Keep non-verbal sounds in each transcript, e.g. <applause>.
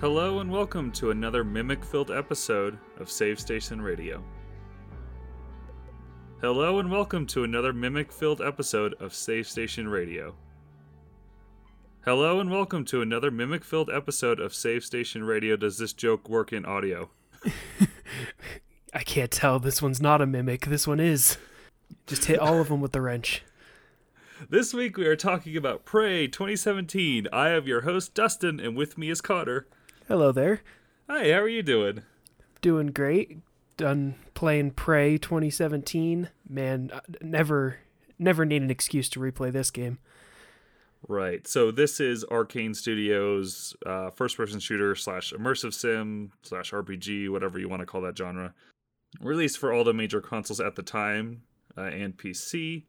Hello and welcome to another mimic filled episode of Save Station Radio. Hello and welcome to another mimic filled episode of Save Station Radio. Hello and welcome to another mimic filled episode of Save Station Radio. Does this joke work in audio? <laughs> I can't tell. This one's not a mimic. This one is. Just hit all of them with the wrench. <laughs> This week we are talking about Prey 2017. I have your host Dustin, and with me is Cotter. Hello there. Hi, how are you doing? Doing great. Done playing Prey 2017. Man, uh, never never need an excuse to replay this game. Right. So this is Arkane Studios' uh, first-person shooter slash immersive sim slash RPG, whatever you want to call that genre. Released for all the major consoles at the time uh, and PC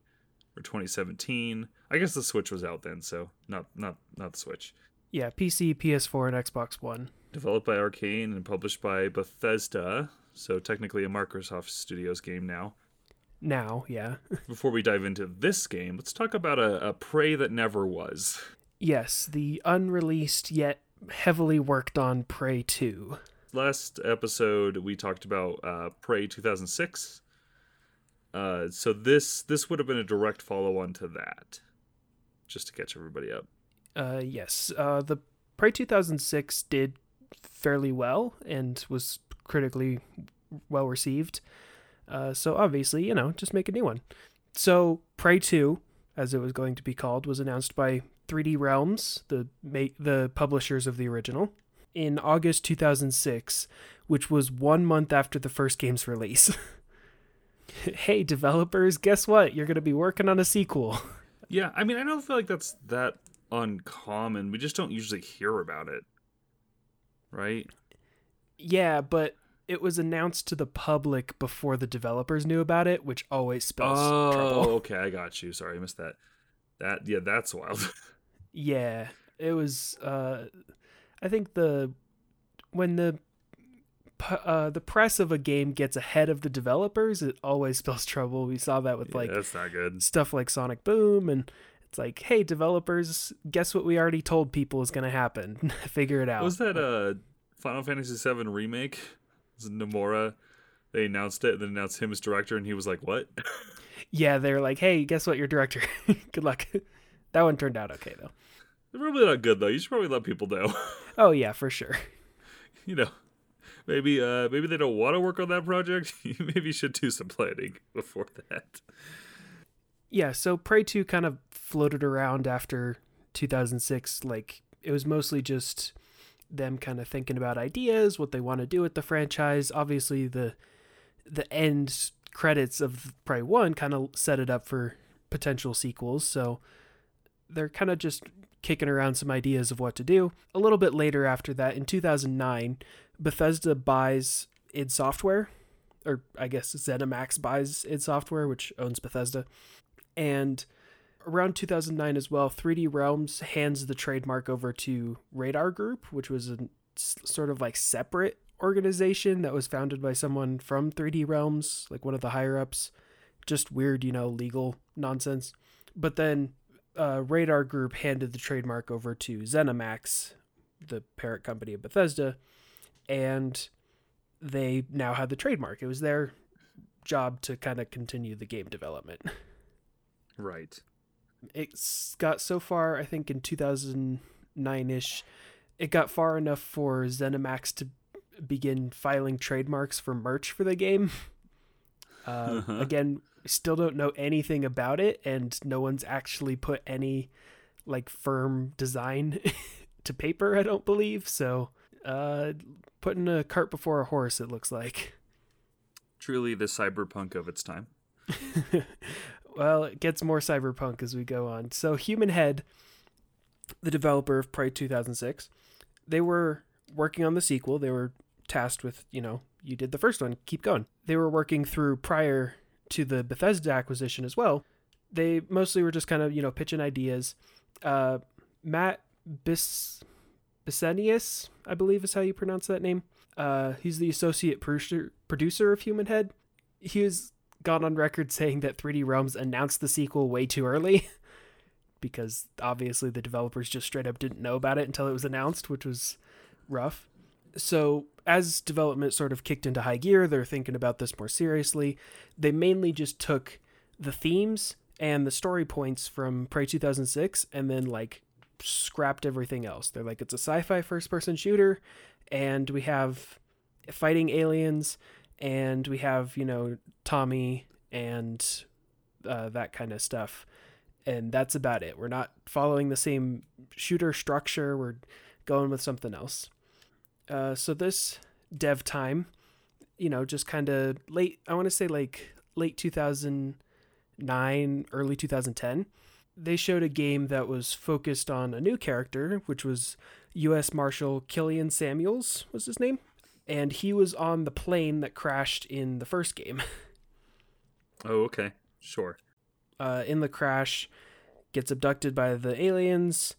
for 2017. I guess the Switch was out then, so not not not the Switch. Yeah, PC, PS4, and Xbox One. Developed by Arkane and published by Bethesda, so technically a Microsoft Studios game now. Now, yeah. <laughs> Before we dive into this game, let's talk about a, a Prey that never was. yes, the unreleased yet heavily worked on Prey 2. Last episode we talked about uh, Prey 2006. Uh, so this this would have been a direct follow-on to that, just to catch everybody up. Uh, yes, uh, the Prey 2006 did fairly well and was critically well received. Uh, so obviously, you know, just make a new one. So Prey 2, as it was going to be called, was announced by 3D Realms, the ma- the publishers of the original, in August 2006, which was one month after the first game's release. <laughs> hey, developers, guess what? You're going to be working on a sequel. <laughs> Yeah, I mean, I don't feel like that's that uncommon. We just don't usually hear about it, right? Yeah, but it was announced to the public before the developers knew about it, which always spells trouble. oh, trouble. <laughs> okay, I got you. Sorry, I missed that. That yeah, that's wild. <laughs> Yeah, it was. Uh, I think the when the uh, the press of a game gets ahead of the developers, it always <laughs> spells trouble. We saw that with Yeah, like that's not good. stuff like Sonic Boom, and it's like, hey, developers, guess what? We already told people is going to happen. <laughs> Figure it out. Was that a Final Fantasy VII remake? Was Nomura? They announced it and then announced him as director, and he was like, "What?" <laughs> Yeah, they're like, hey, guess what? Your director. <laughs> Good luck. that one turned out okay though. They're probably not good though. You should probably let people know. Oh yeah, for sure. you know, maybe uh maybe they don't want to work on that project. maybe You maybe should do some planning before that. Yeah, so Prey 2 kind of floated around after 2006. Like, it was mostly just them kind of thinking about ideas, what they want to do with the franchise. Obviously, the the end credits of Prey 1 kind of set it up for potential sequels. So they're kind of just kicking around some ideas of what to do. A little bit later after that, in 2009, Bethesda buys id Software, or I guess ZeniMax buys id Software, which owns Bethesda. And around 2009 as well, 3D Realms hands the trademark over to Radar Group, which was a sort of like separate organization that was founded by someone from 3D Realms, like one of the higher ups. Just weird, you know, legal nonsense. But then uh, Radar Group handed the trademark over to ZeniMax, the parent company of Bethesda, and they now had the trademark. It was their job to kind of continue the game development. <laughs> Right. It's got so far, I think in 2009 ish, it got far enough for ZeniMax to begin filing trademarks for merch for the game. Uh, Uh-huh. Again, still don't know anything about it, and no one's actually put any like firm design <laughs> to paper, I don't believe. So, uh, putting a cart before a horse, it looks like. Truly the cyberpunk of its time. <laughs> well, it gets more cyberpunk as we go on. So, Human Head, the developer of Prey 2006, they were working on the sequel. They were tasked with, you know, you did the first one, keep going. They were working through prior to the Bethesda acquisition as well. They mostly were just kind of, you know, pitching ideas. Uh, Matt Bis I believe is how you pronounce that name. Uh, he's the associate producer producer of Human Head. He was gone on record saying that 3D Realms announced the sequel way too early <laughs> because obviously the developers just straight up didn't know about it until it was announced, which was rough. So, as development sort of kicked into high gear, they're thinking about this more seriously. They mainly just took the themes and the story points from Prey 2006 and then like scrapped everything else. They're like, it's a sci fi first person shooter, and we have fighting aliens, and we have, you know, Tommy and uh, that kind of stuff. And that's about it. We're not following the same shooter structure. We're going with something else. Uh, so this dev time, you know, just kind of late, I want to say like late 2009, early 2010 they showed a game that was focused on a new character, which was U.S. Marshal Killian Samuels was his name, and he was on the plane that crashed in the first game. <laughs> oh, okay, sure. Uh, in the crash, gets abducted by the aliens.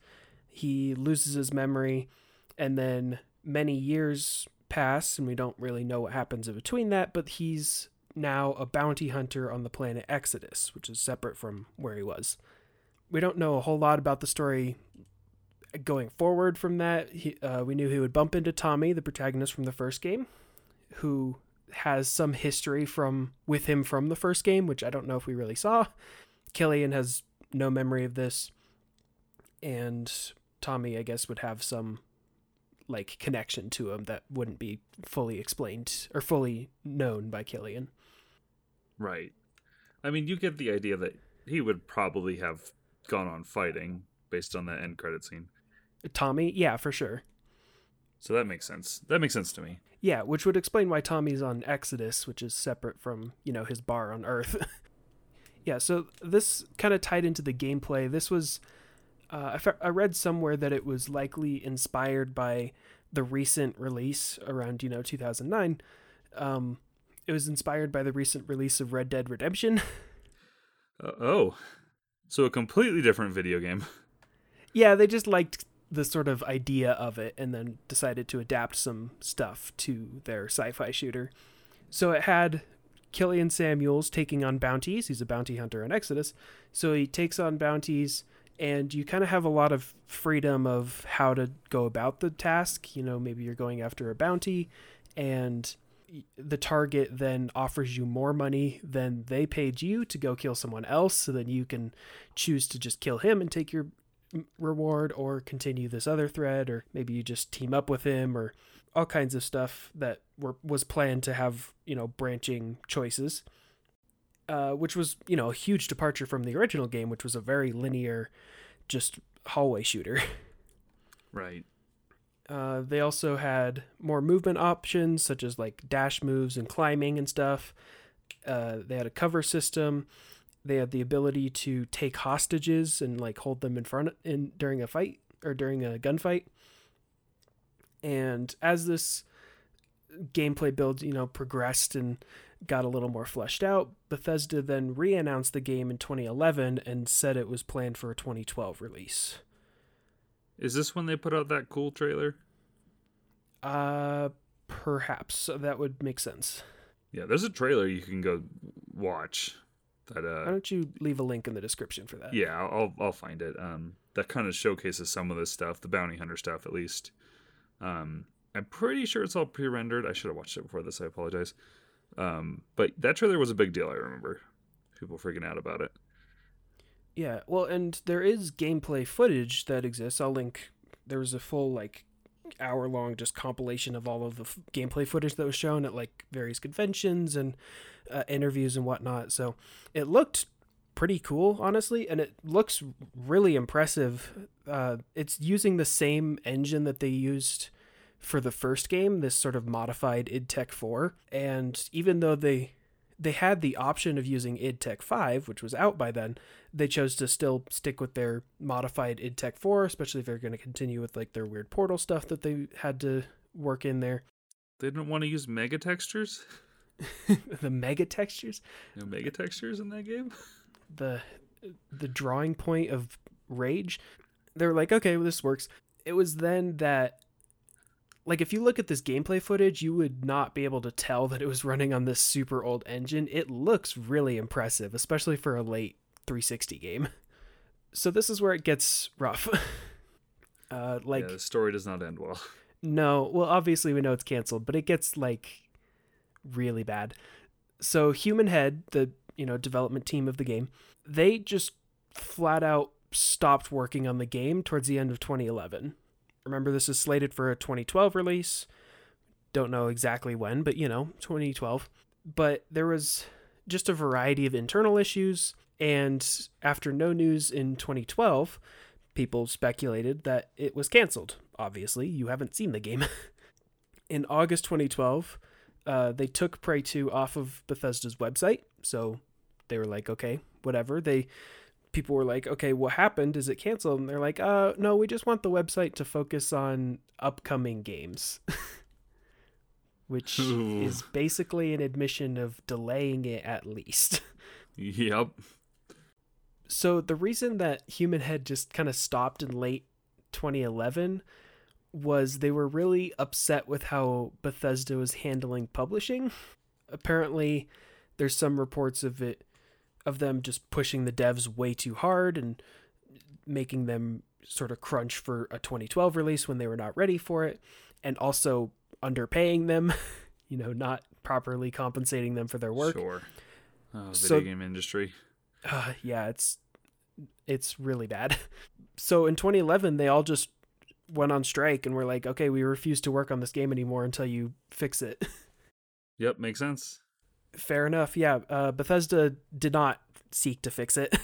He loses his memory, and then many years pass, and we don't really know what happens in between that. But he's now a bounty hunter on the planet Exodus, which is separate from where he was we don't know a whole lot about the story going forward from that. He, uh, we knew he would bump into Tommy, the protagonist from the first game, who has some history from with him from the first game, which I don't know if we really saw. Killian has no memory of this, and Tommy, I guess, would have some like connection to him that wouldn't be fully explained or fully known by Killian. Right. I mean, you get the idea that he would probably have gone on fighting based on that end credit scene. Tommy, yeah, for sure. So that makes sense. That makes sense to me. Yeah, which would explain why Tommy's on Exodus, which is separate from, you know, his bar on Earth. <laughs> yeah, so this kind of tied into the gameplay. This was, uh, I, read somewhere that it was likely inspired by the recent release around, you know, 2009. Um, it was inspired by the recent release of Red Dead Redemption. <laughs> Uh, oh, so a completely different video game. <laughs> Yeah, they just liked the sort of idea of it and then decided to adapt some stuff to their sci-fi shooter. So it had Killian Samuels taking on bounties. He's a bounty hunter in Exodus. So he takes on bounties and you kind of have a lot of freedom of how to go about the task. You know, maybe you're going after a bounty and the target then offers you more money than they paid you to go kill someone else so then you can choose to just kill him and take your reward or continue this other thread or maybe you just team up with him or all kinds of stuff that were was planned to have you know branching choices uh, which was you know a huge departure from the original game which was a very linear just hallway shooter <laughs> right uh, they also had more movement options, such as like dash moves and climbing and stuff. Uh, they had a cover system. They had the ability to take hostages and like hold them in front in during a fight or during a gunfight. And as this gameplay build, you know, progressed and got a little more fleshed out, Bethesda then re-announced the game in 2011 and said it was planned for a 2012 release. Is this when they put out that cool trailer? Uh, perhaps that would make sense. Yeah, there's a trailer you can go watch. That uh, why don't you leave a link in the description for that? Yeah, I'll I'll find it. Um, that kind of showcases some of this stuff, the bounty hunter stuff, at least. Um, I'm pretty sure it's all pre-rendered. I should have watched it before this. I apologize. Um, but that trailer was a big deal. I remember people freaking out about it. Yeah, well, and there is gameplay footage that exists. I'll link. There was a full like hour long just compilation of all of the f- gameplay footage that was shown at like various conventions and uh, interviews and whatnot. So it looked pretty cool, honestly, and it looks really impressive. Uh, it's using the same engine that they used for the first game, this sort of modified id Tech 4. And even though they they had the option of using id Tech 5, which was out by then, they chose to still stick with their modified id Tech 4, especially if they're going to continue with like their weird portal stuff that they had to work in there. They didn't want to use mega textures? <laughs> the mega textures? No mega textures in that game? <laughs> The the drawing point of rage. They were like, okay, well, this works. It was then that like if you look at this gameplay footage, you would not be able to tell that it was running on this super old engine. It looks really impressive, especially for a late 360 game. So this is where it gets rough. <laughs> uh, like yeah, the story does not end well. <laughs> No, well, obviously we know it's canceled, but it gets like really bad. So Human Head, the you know development team of the game, they just flat out stopped working on the game towards the end of 2011. Remember, this is slated for a 2012 release. Don't know exactly when, but you know, 2012. But there was just a variety of internal issues, and after no news in 2012, people speculated that it was canceled. Obviously, you haven't seen the game. <laughs> in August 2012, uh, they took Prey 2 off of Bethesda's website. So they were like, okay, whatever. They people were like, okay, what happened? Is it canceled? And they're like, uh, no, we just want the website to focus on upcoming games. <laughs> Which Ooh. is basically an admission of delaying it at least. <laughs> Yep. so the reason that Human Head just kind of stopped in late 2011 was they were really upset with how Bethesda was handling publishing. Apparently, there's some reports of it of them just pushing the devs way too hard and making them sort of crunch for a 2012 release when they were not ready for it and also underpaying them, <laughs> you know, not properly compensating them for their work. Sure. Oh, video So- game industry. Uh, yeah, it's it's really bad. <laughs> So in 2011, they all just went on strike and were like, "Okay, we refuse to work on this game anymore until you fix it." <laughs> Yep, makes sense. Fair enough. Yeah, uh, Bethesda did not seek to fix it,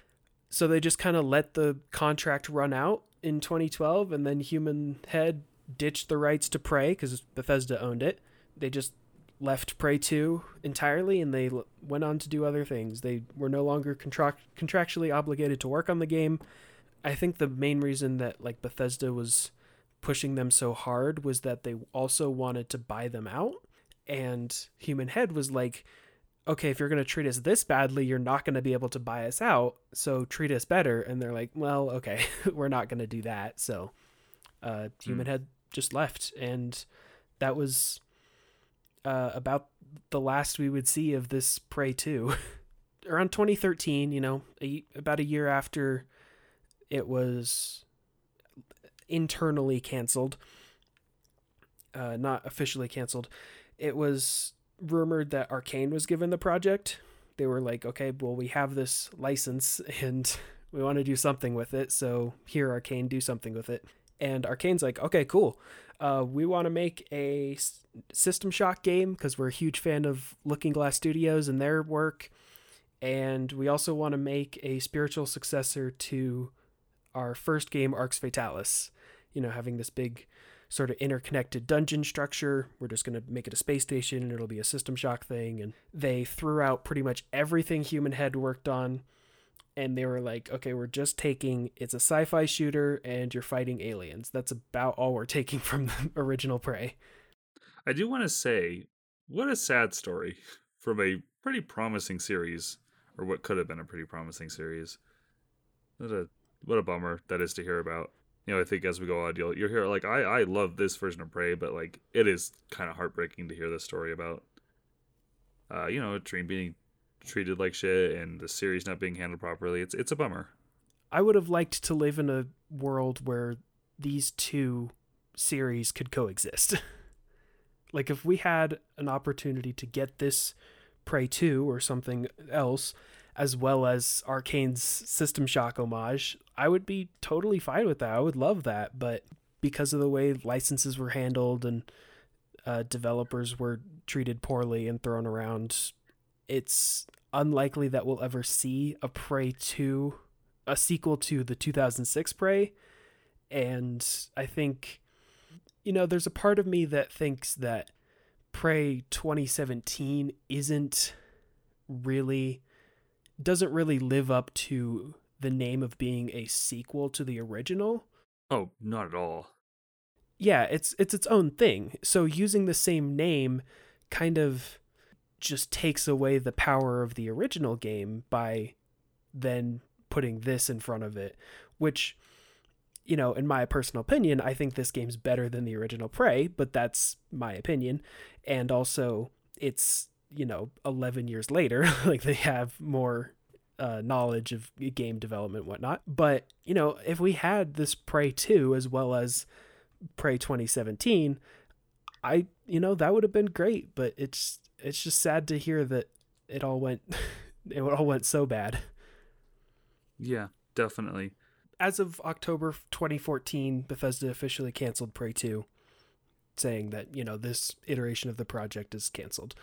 <laughs> so they just kind of let the contract run out in 2012, and then Human Head ditched the rights to Prey because Bethesda owned it. They just left Prey 2 entirely, and they l- went on to do other things. They were no longer contract- contractually obligated to work on the game. I think the main reason that like Bethesda was pushing them so hard was that they also wanted to buy them out and Human Head was like, okay, if you're going to treat us this badly, you're not going to be able to buy us out. So treat us better. And they're like, well, okay, <laughs> we're not going to do that. So uh, Human Head just left. And that was uh, about the last we would see of this Prey 2. <laughs> Around 2013, you know, a, about a year after it was internally canceled, uh, not officially canceled it was rumored that Arkane was given the project. They were like, okay, well, we have this license <laughs> and we want to do something with it. So here, Arkane, do something with it. And Arkane's like, okay, cool. Uh, we want to make a System Shock game because we're a huge fan of Looking Glass Studios and their work. And we also want to make a spiritual successor to our first game, Arx Fatalis. You know, having this big sort of interconnected dungeon structure. We're just going to make it a space station and it'll be a System Shock thing. And they threw out pretty much everything Human Head worked on. And they were like, okay, we're just taking it's a sci fi shooter and you're fighting aliens. That's about all we're taking from the <laughs> original Prey. I do want to say, what a sad story <laughs> from a pretty promising series, or what could have been a pretty promising series. What a what a bummer that is to hear about. You know, I think as we go on, you'll you'll hear like I I love this version of Prey, but like it is kind of heartbreaking to hear this story about. Uh, you know, a dream being treated like shit and the series not being handled properly. It's it's a bummer. I would have liked to live in a world where these two series could coexist. <laughs> like if we had an opportunity to get this Prey 2 or something else as well as Arkane's System Shock homage, I would be totally fine with that. I would love that, but because of the way licenses were handled and uh, developers were treated poorly and thrown around, it's unlikely that we'll ever see a Prey 2 a sequel to the 2006 Prey. And I think, you know, there's a part of me that thinks that Prey 2017 isn't really, doesn't really live up to the name of being a sequel to the original. Oh, not at all. Yeah, it's it's its own thing. So using the same name kind of just takes away the power of the original game by then putting this in front of it, which you know, in my personal opinion, I think this game's better than the original Prey, but that's my opinion. And also, it's, you know, 11 years later, <laughs> like they have more uh, knowledge of game development, and whatnot. But, you know, if we had this Prey 2 as well as Prey 2017, I you know that would have been great, but it's it's just sad to hear that it all went <laughs> it all went so bad. Yeah, definitely. As of October 2014, Bethesda officially canceled Prey 2, saying that, you know, this iteration of the project is canceled.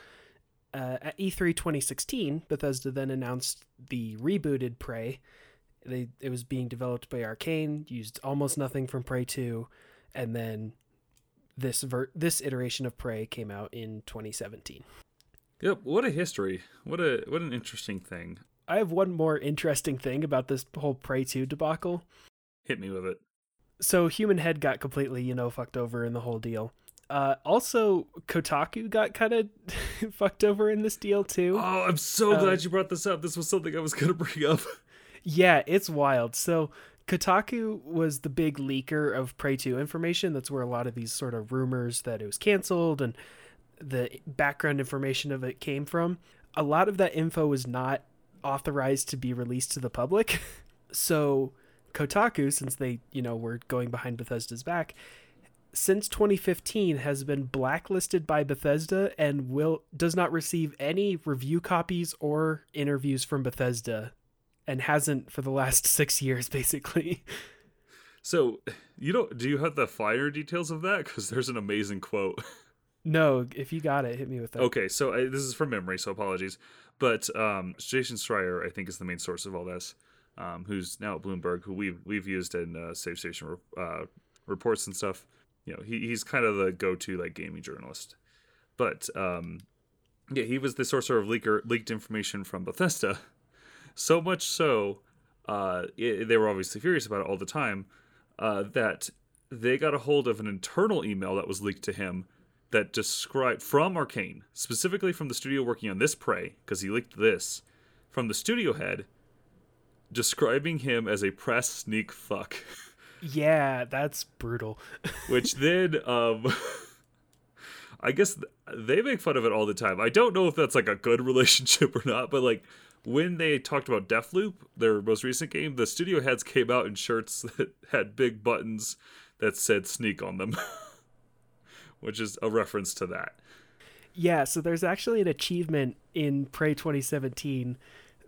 Uh, at E3 2016, Bethesda then announced the rebooted Prey. They, it was being developed by Arkane, used almost nothing from Prey 2, and then this ver- this iteration of Prey came out in 2017. Yep, what a history. What a what an interesting thing. I have one more interesting thing about this whole Prey 2 debacle. Hit me with it. So Human Head got completely, you know, fucked over in the whole deal. Uh, also, Kotaku got kind of <laughs> fucked over in this deal too. Oh, I'm so Uh, glad you brought this up. This was something I was going <laughs> to bring up. Yeah, it's wild. So Kotaku was the big leaker of Prey 2 information. That's where a lot of these sort of rumors that it was canceled and the background information of it came from. A lot of that info was not authorized to be released to the public. <laughs> so Kotaku, since they, you know, were going behind Bethesda's back, since 2015 has been blacklisted by Bethesda and will does not receive any review copies or interviews from Bethesda and hasn't for the last <laughs> 6 years basically. So, you don't do you have the fire details of that? Because there's an amazing quote. <laughs> no, if you got it, hit me with that. Okay, so I, this is from memory, so apologies. But um, Jason Schreier, I think, is the main source of all this. Um, who's now at Bloomberg, who we've we've used in uh, Save Station uh, reports and stuff. You know, he, he's kind of the go-to like gaming journalist. But um, yeah, he was the source of leaker leaked information from Bethesda. So much so, uh, it, they were obviously furious about it all the time. Uh, that they got a hold of an internal email that was leaked to him that described from Arkane specifically from the studio working on this Prey, because he leaked this from the studio head, describing him as a press sneak fuck. <laughs> Yeah, that's brutal. <laughs> Which then, um, <laughs> I guess they make fun of it all the time. I don't know if that's like a good <laughs> relationship or not, but like when they talked about Deathloop, their most recent game, the studio heads came out in shirts that had big buttons that said sneak on them, which is a reference to that. Yeah, so there's actually an achievement in Prey 2017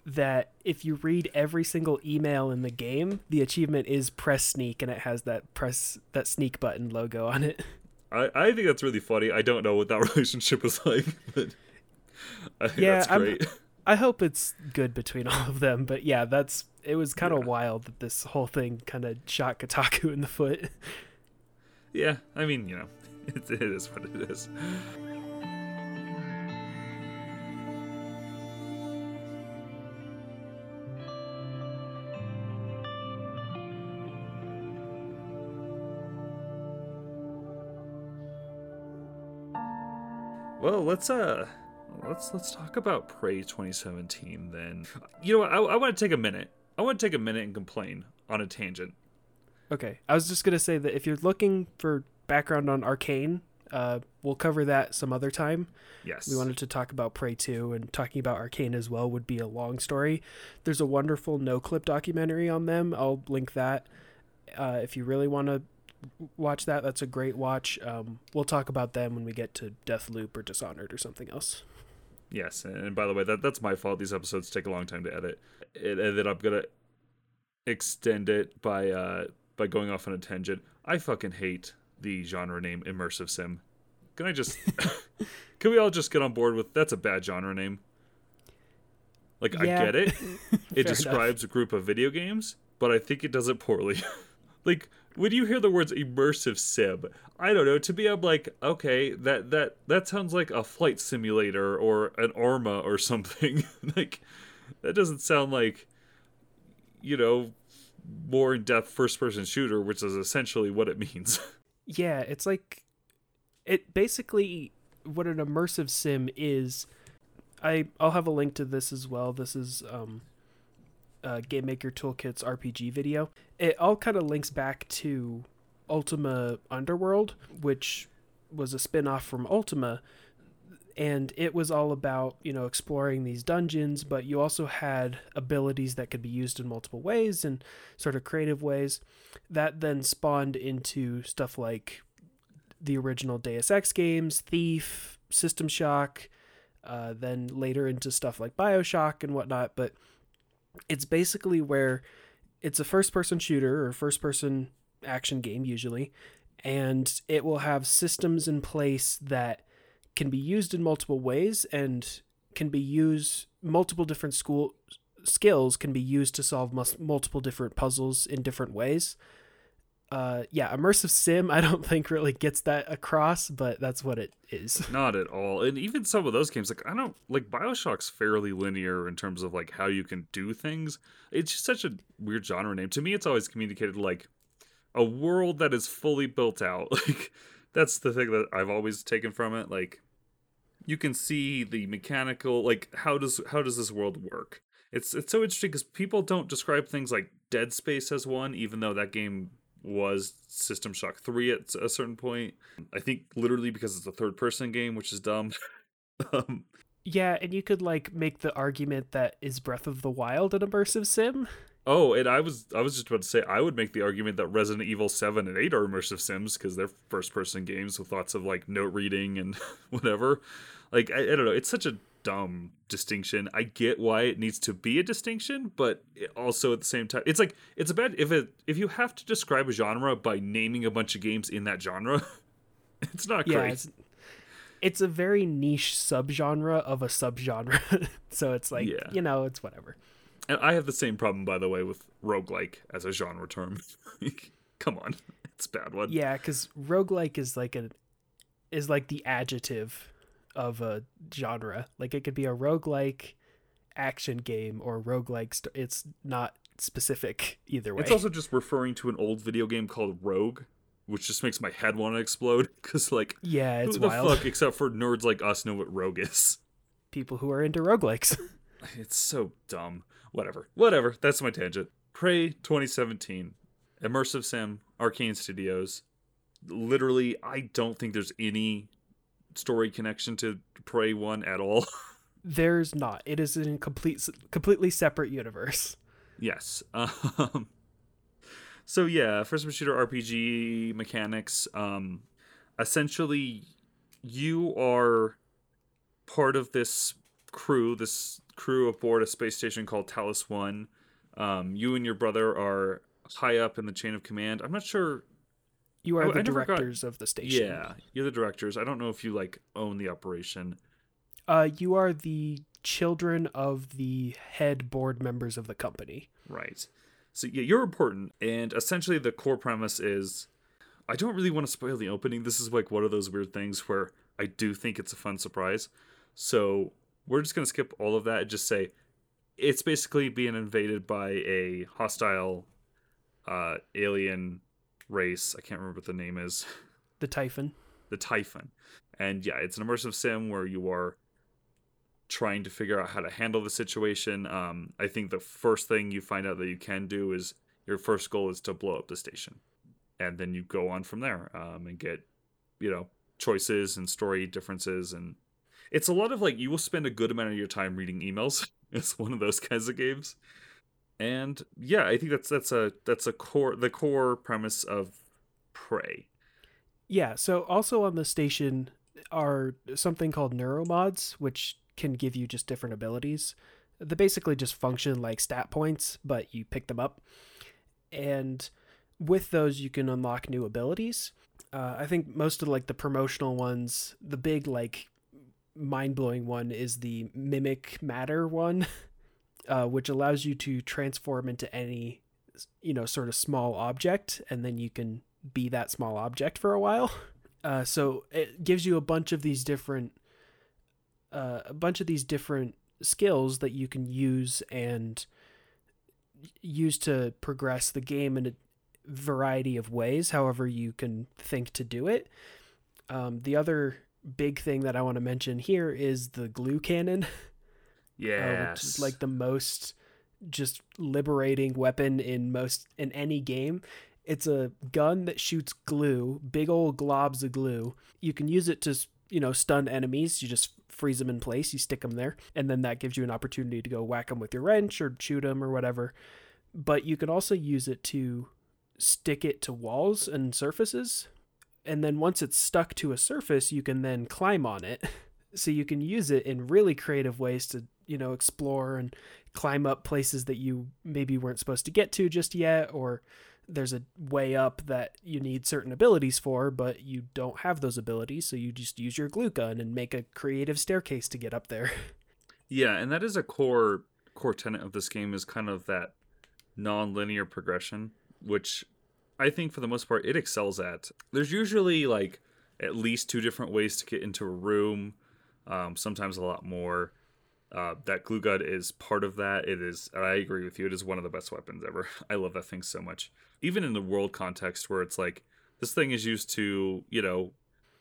that if you read every single email in the game, the achievement is press sneak and it has that press that sneak button logo on it. <laughs> I, I think that's really funny. I don't know what that <laughs> relationship was like, but I think Yeah, that's I'm- <laughs> I hope it's good between all of them, but yeah, that's it was kind of Yeah. wild that this whole thing kind of shot Kotaku in the foot. yeah, I mean, you know, it, it is what it is. Well, let's uh let's let's talk about Prey 2017 then. You know what? I, I want to take a minute. I want to take a minute and complain on a tangent. Okay, I was just gonna say that if you're looking for background on Arkane, uh, we'll cover that some other time. Yes. We wanted to talk about Prey 2 and talking about Arkane as well would be a long story. There's a wonderful Noclip documentary on them. I'll link that. Uh, if you really want to watch that, that's a great watch. Um, we'll talk about them when we get to Deathloop or Dishonored or something else. Yes, and by the way, that that's my fault. These episodes take a long time to edit, It ended up gonna extend it by uh by going off on a tangent. I fucking hate the genre name immersive sim. Can I just <laughs> can we all just get on board with that's a bad genre name? Like Yeah. I get it. <laughs> It enough. describes a group of video games, but I think it does it poorly. <laughs> like when you hear the words immersive sim, I don't know. To me, I'm like, okay, that that that sounds like a flight simulator or an Arma or <laughs> something. like that doesn't sound like, you know, more in depth first person shooter, which is essentially what it means. <laughs> Yeah, it's like it basically what an immersive sim is. I I'll have a link to this as well. This is um uh Game Maker Toolkit's RPG video. It all kind of links back to Ultima Underworld, which was a spin-off from Ultima and it was all about you know exploring these dungeons but you also had abilities that could be used in multiple ways and sort of creative ways that then spawned into stuff like the original deus ex games thief system shock uh, then later into stuff like bioshock and whatnot but it's basically where it's a first person shooter or first person action game usually and it will have systems in place that can be used in multiple ways and can be used multiple different school skills can be used to solve multiple different puzzles in different ways uh yeah immersive sim i don't <laughs> think really gets that across but that's what it is <laughs> Not at all. And even some of those games, like I don't like Bioshock's fairly linear in terms of like how you can do things. It's just such a weird genre name. To me, it's always communicated like a world that is fully built out. <laughs> Like that's the thing that I've always taken from it. Like you can see the mechanical like how does how does this world work? It's it's so interesting because people don't describe things like Dead Space as one, even though that game was System Shock 3 at a certain point. I think literally because it's a third person game, which is dumb. <laughs> um, yeah and you could like make the argument that is breath of the wild an immersive sim oh, and I was I was just about to say I would make the argument that Resident Evil 7 and 8 are immersive sims because they're first person games with lots of like note reading and <laughs> whatever. Like I, I don't know, it's such a dumb distinction. I get why it needs to be a distinction, but it also at the same time, it's like it's a bad if it if you have to describe a genre by naming a bunch of games in that genre, <laughs> it's not yeah great. it's, it's a very niche subgenre of a subgenre <laughs> so it's like Yeah. you know it's whatever And I have the same problem, by the way, with roguelike as a genre term. <laughs> Come on, it's a bad one. Yeah, because roguelike is like a is like the adjective of a genre. Like it could be a roguelike action game or roguelike st- it's not specific either way. It's also just referring to an old video game called Rogue, which just makes my head want to explode. <laughs> Because like, yeah, it's who the wild. fuck, except for nerds like us, know what Rogue is? <laughs> People who are into roguelikes. <laughs> It's so dumb. Whatever. Whatever. That's my tangent. Prey 2017. Immersive Sim, Arkane Studios. Literally, I don't think there's any story connection to Prey 1 at all. <laughs> There's not. It is in complete completely separate universe. yes. <laughs> Um, so, yeah, first person shooter RPG mechanics. Um, essentially, you are part of this crew, this crew aboard a space station called Talos One. Um, you and your brother are high up in the chain of command. I'm not sure. You are I- the I never got- directors of the station. Yeah, you're the directors. I don't know if you like own the operation. Uh, you are the children of the head board members of the company. Right. So yeah, you're important, and essentially the core premise is. I don't really want to spoil the opening. This is like one of those weird things where I do think it's a fun surprise. So we're just gonna skip all of that and just say it's basically being invaded by a hostile uh, alien race. I can't remember what the name is. The Typhon. the Typhon. And yeah, it's an immersive sim where you are trying to figure out how to handle the situation. Um, I think the first thing you find out that you can do is your first goal is to blow up the station, and then you go on from there um, and get, you know, choices and story differences, and it's a lot of like you will spend a good amount of your time reading emails. <laughs> it's one of those kinds of games, and yeah, I think that's that's a that's a core the core premise of Prey. Yeah, so also on the station are something called neuromods, which can give you just different abilities. They basically just function like stat points, but you pick them up. And with those, you can unlock new abilities. Uh, I think most of like the promotional ones, the big like mind blowing one is the mimic matter one, <laughs> uh, which allows you to transform into any you know sort of small object, and then you can be that small object for a while. <laughs> Uh, so it gives you a bunch of these different, uh, a bunch of these different skills that you can use and use to progress the game in a variety of ways, however you can think to do it. Um, the other big thing that I want to mention here is the glue cannon, <laughs> Yeah, uh, which is like the most just liberating weapon in most in any game. It's a gun that shoots glue, big old globs of glue. You can use it to you know, stun enemies. You just freeze them in place, you stick them there, and then that gives you an opportunity to go whack them with your wrench or shoot them or whatever. But you can also use it to stick it to walls and surfaces. And then once it's stuck to a surface, you can then climb on it. <laughs> So you can use it in really creative ways to, you know, explore and climb up places that you maybe weren't supposed to get to just yet or there's a way up that you need certain abilities for, but you don't have those abilities, so you just use your glue gun and make a creative staircase to get up there. <laughs> Yeah, and that is a core core tenet of this game is kind of that non-linear progression, which I think for the most part it excels at. There's usually like at least two different ways to get into a room, um, sometimes a lot more. Uh, that glue gun is part of that. It is, I agree with you. It is one of the best weapons ever. <laughs> I love that thing so much. Even in the world context, where it's like this thing is used to, you know,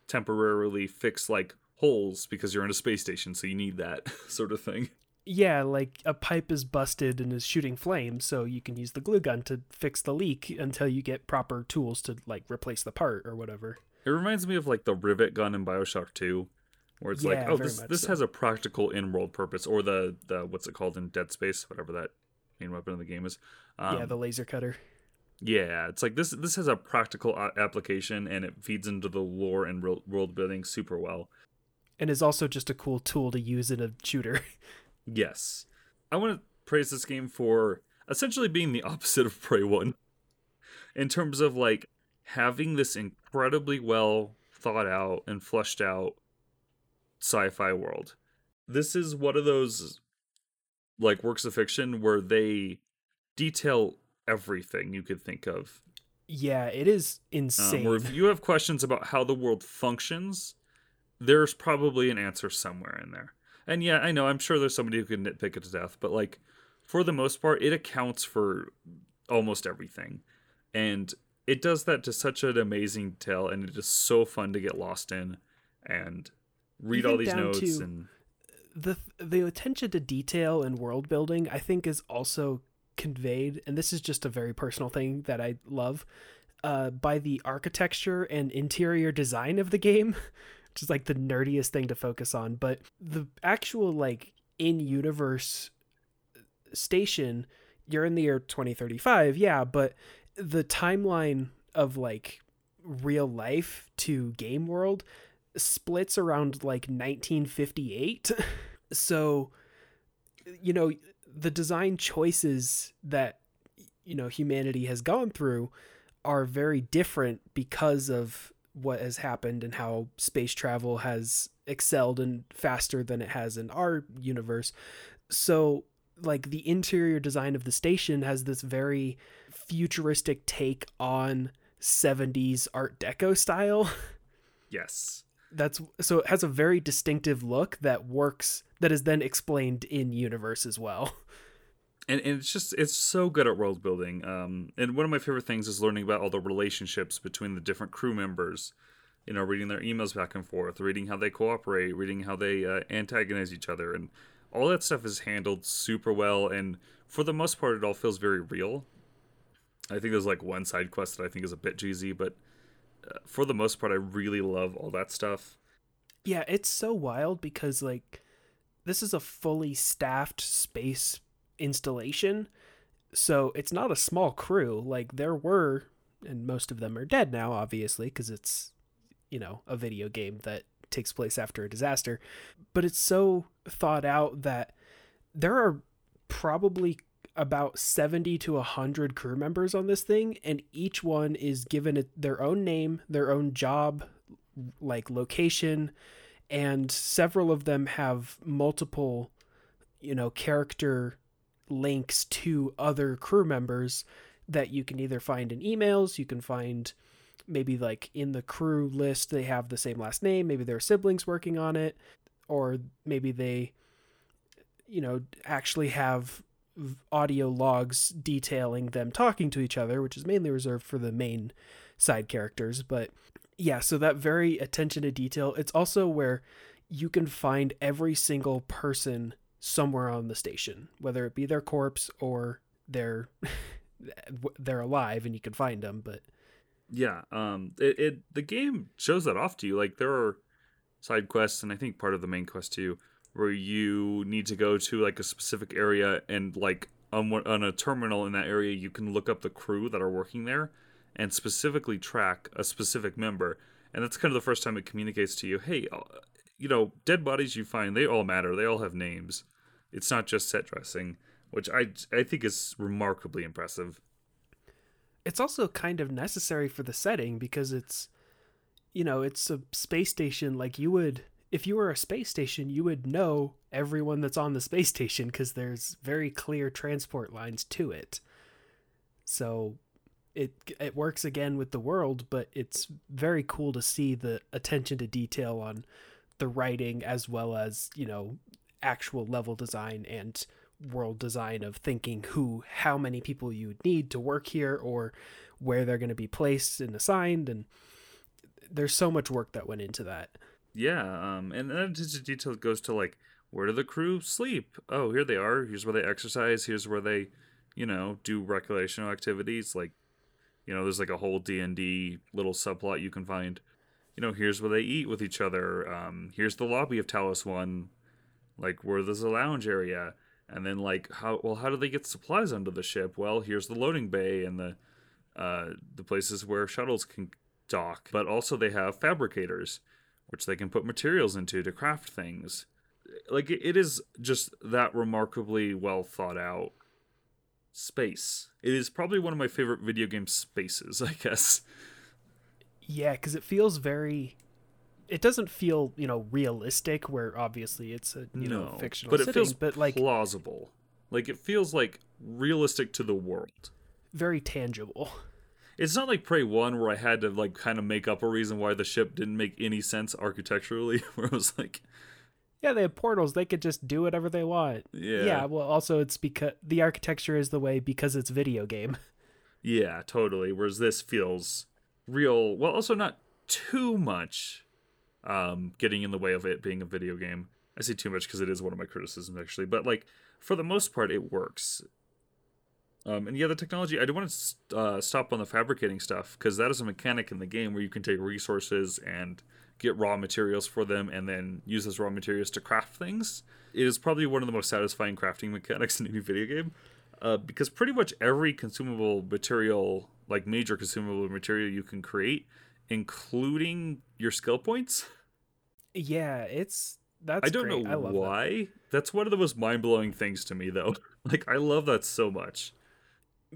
temporarily fix like holes because you're in a space station, so you need that <laughs> sort of thing. Yeah, like a pipe is busted and is shooting flames, so you can use the glue gun to fix the leak until you get proper tools to like replace the part or whatever. It reminds me of like the rivet gun in Bioshock 2, where it's like, oh, this this so. has a practical in-world purpose, or the the what's it called in Dead Space, whatever that main weapon of the game is. Um, yeah, the laser cutter. yeah, it's like this this has a practical application, and it feeds into the lore and world building super well. And is also just a cool tool to use in a shooter. <laughs> Yes, I want to praise this game for essentially being the <laughs> opposite of Prey One, in terms of like having this incredibly well thought out and fleshed out sci-fi world. This is one of those like works of fiction where they detail everything you could think of. yeah, it is Um, insane. where if you have questions about how the world functions, there's probably an answer somewhere in there. And yeah, I know, I'm sure there's somebody who can nitpick it to death, but like for the most part, it accounts for almost everything. And it does that to such an amazing detail, and it is so fun to get lost in and read all these notes and the the attention to detail and world building I think is also conveyed and this is just a very personal thing that I love uh, by the architecture and interior design of the game <laughs> which is like the nerdiest thing to focus on. But the actual like in universe station you're in the year 2035 yeah but the timeline of like real life to game world splits around like 1958 <laughs> so you know the design choices that you know humanity has gone through are very different because of what has happened and how space travel has excelled and faster than it has in our universe. So like the interior design of the station has this very futuristic take on 70s art deco style. <laughs> Yes. That's so it has a very distinctive look that works that is then explained in universe as well. And, and it's just it's so good at world building. Um and one of my favorite things is learning about all the relationships between the different crew members you know reading their emails back and forth reading how they cooperate reading how they uh, antagonize each other. And all that stuff is handled super well. And for the most part it all feels very real. I think there's like one side quest that i think is a bit cheesy but for the most part i really love all that stuff. Yeah it's so wild because like this is a fully staffed space installation so it's not a small crew. Like there were and most of them are dead now obviously because it's you know a video game that takes place after a disaster. But it's so thought out that there are probably about 70 to 100 crew members on this thing and each one is given it their own name their own job like location and several of them have multiple you know character links to other crew members that you can either find in emails you can find maybe like in the crew list they have the same last name maybe their siblings working on it or maybe they you know actually have audio logs detailing them talking to each other which is mainly reserved for the main side characters but yeah so that very attention to detail it's also where you can find every single person somewhere on the station whether it be their corpse or their <laughs> they're alive and you can find them but yeah um it, it the game shows that off to you like there are side quests and I think part of the main quest too, where you need to go to like a specific area and like on, on a terminal in that area you can look up the crew that are working there and specifically track a specific member. And that's kind of the first time it communicates to you, hey, uh, you know, dead bodies you find, they all matter. They all have names. It's not just set dressing, which I I think is remarkably impressive. It's also kind of necessary for the setting because it's you know, it's a space station like you would if you were a space station, you would know everyone that's on the space station because there's very clear transport lines to it. So it it works again with the world, but it's very cool to see the attention to detail on the writing as well as, you know, actual level design and world design of thinking who how many people you need to work here or where they're going to be placed and assigned and there's so much work that went into that. Yeah, um, and then the detail goes to like where do the crew sleep? Oh, here they are. Here's where they exercise. Here's where they, you know, do recreational activities. Like, you know, there's like a whole D and D little subplot you can find. You know, here's where they eat with each other. Um, here's the lobby of Talos One, like where there's a lounge area. And then like how well how do they get supplies onto the ship? Well, here's the loading bay and the uh, the places where shuttles can dock. But also they have fabricators, which they can put materials into to craft things. Like it is just that remarkably well thought out space. It is probably one of my favorite video game spaces, <laughs> I guess. Yeah, because it feels very. It doesn't feel, you know, realistic. Where obviously it's a you no, know fictional but it setting, feels but like plausible. Like it feels like realistic to the world. Very tangible. <laughs> It's not like Prey One where I had to like kind of make up a reason why the ship didn't make any sense architecturally. <laughs> Where I was like, yeah, they have portals. They could just do whatever they want. Yeah. Yeah. Well, also it's because the architecture is the way because it's video game. <laughs> Yeah, totally. Whereas this feels real. Well, also not too much um, getting in the way of it being a video game. I say too much because it is one of my criticisms actually, but like for the most part, it works. Um, and yeah, the technology, I do want to uh, stop on the fabricating stuff because that is a mechanic in the game where you can take resources and get raw materials for them and then use those raw materials to craft things. It is probably one of the most satisfying crafting <laughs> mechanics in any video game uh, because pretty much every consumable material, like major consumable material you can create, including your skill points. Yeah, it's that's I don't great. know I why. That. That's one of the most mind blowing things to me, though. <laughs> like, I love that so much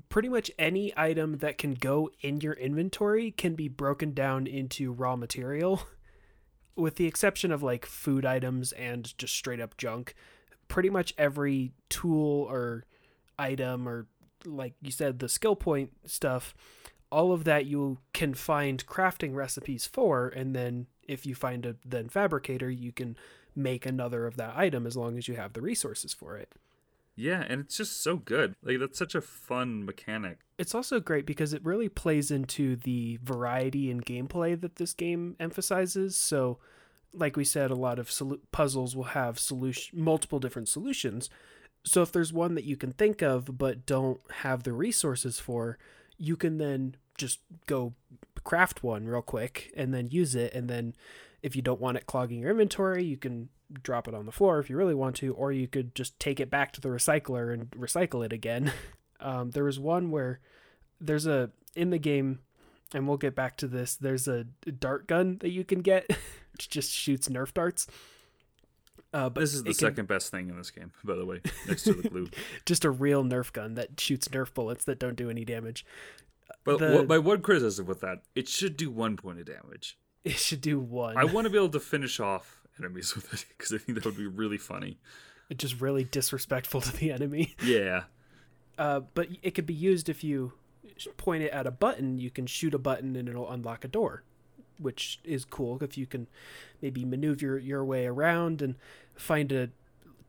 pretty much any item that can go in your inventory can be broken down into raw material <laughs> with the exception of like food items and just straight up junk. Pretty much every tool or item or like you said the skill point stuff all of that you can find crafting recipes for and then if you find a then fabricator you can make another of that item as long as you have the resources for it yeah, and it's just so good. Like that's such a fun mechanic. It's also great because it really plays into the variety in gameplay that this game emphasizes. So, like we said, a lot of puzzles will have solution multiple different solutions. So if there's one that you can think of but don't have the resources for, you can then just go craft one real quick and then use it and then if you don't want it clogging your inventory, you can drop it on the floor if you really want to, or you could just take it back to the recycler and recycle it again. <laughs> Um, there was one where there's a in the game, and we'll get back to this. There's a dart gun that you can get, <laughs> which just shoots Nerf darts. Uh, but this is the second can... best thing in this game, by the way, next to the glue. <laughs> just a real Nerf gun that shoots Nerf bullets that don't do any damage. But the... what, my one criticism with that, it should do one point of damage. <laughs> It should do one. I want to be able to finish off enemies with it because I think that would be really funny. It's <laughs> just really disrespectful to the enemy. <laughs> Yeah. Uh, but it could be used if you point it at a button. You can shoot a button and it'll unlock a door, which is cool if you can maybe maneuver your way around and find a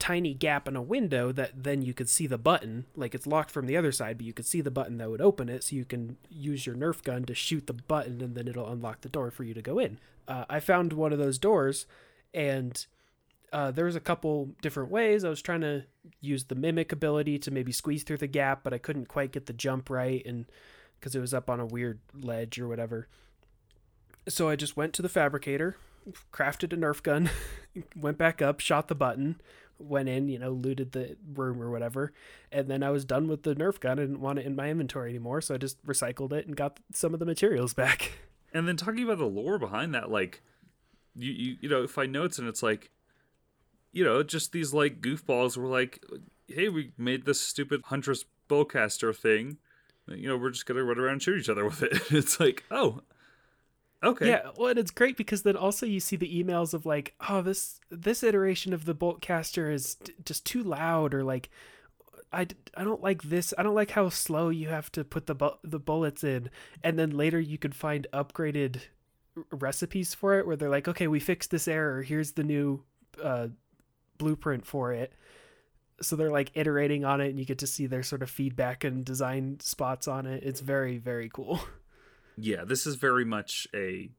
tiny gap in a window that then you could see the button like it's locked from the other side but you could see the button that would open it so you can use your nerf gun to shoot the button and then it'll unlock the door for you to go in uh, i found one of those doors and uh, there was a couple different ways. I was trying to use the mimic ability to maybe squeeze through the gap, but I couldn't quite get the jump right, and because it was up on a weird ledge or whatever. So I just went to the fabricator, crafted a Nerf gun, <laughs> went back up, shot the button, went in, you know, looted the room or whatever, and then I was done with the Nerf gun. I didn't want it in my inventory anymore, so I just recycled it and got some of the materials <laughs> back. And then talking about the lore behind that, like you you, you know find notes and it's like, you know, just these like goofballs were like, hey, we made this stupid huntress Boltcaster thing. You know, we're just gonna run around and shoot each other with it. <laughs> it's like, oh, Okay. Yeah, well, and it's great because then also you see the emails of like, oh, this this iteration of the Boltcaster is d- just too loud, or like, I, I don't like this. I don't like how slow you have to put the bu- the bullets in, and then later you could find upgraded r- recipes for it where they're like, okay, we fixed this error. Here's the new uh, blueprint for it. So they're like iterating on it, and you get to see their sort of feedback and design spots on it. It's very very cool. <laughs> yeah, this is very much a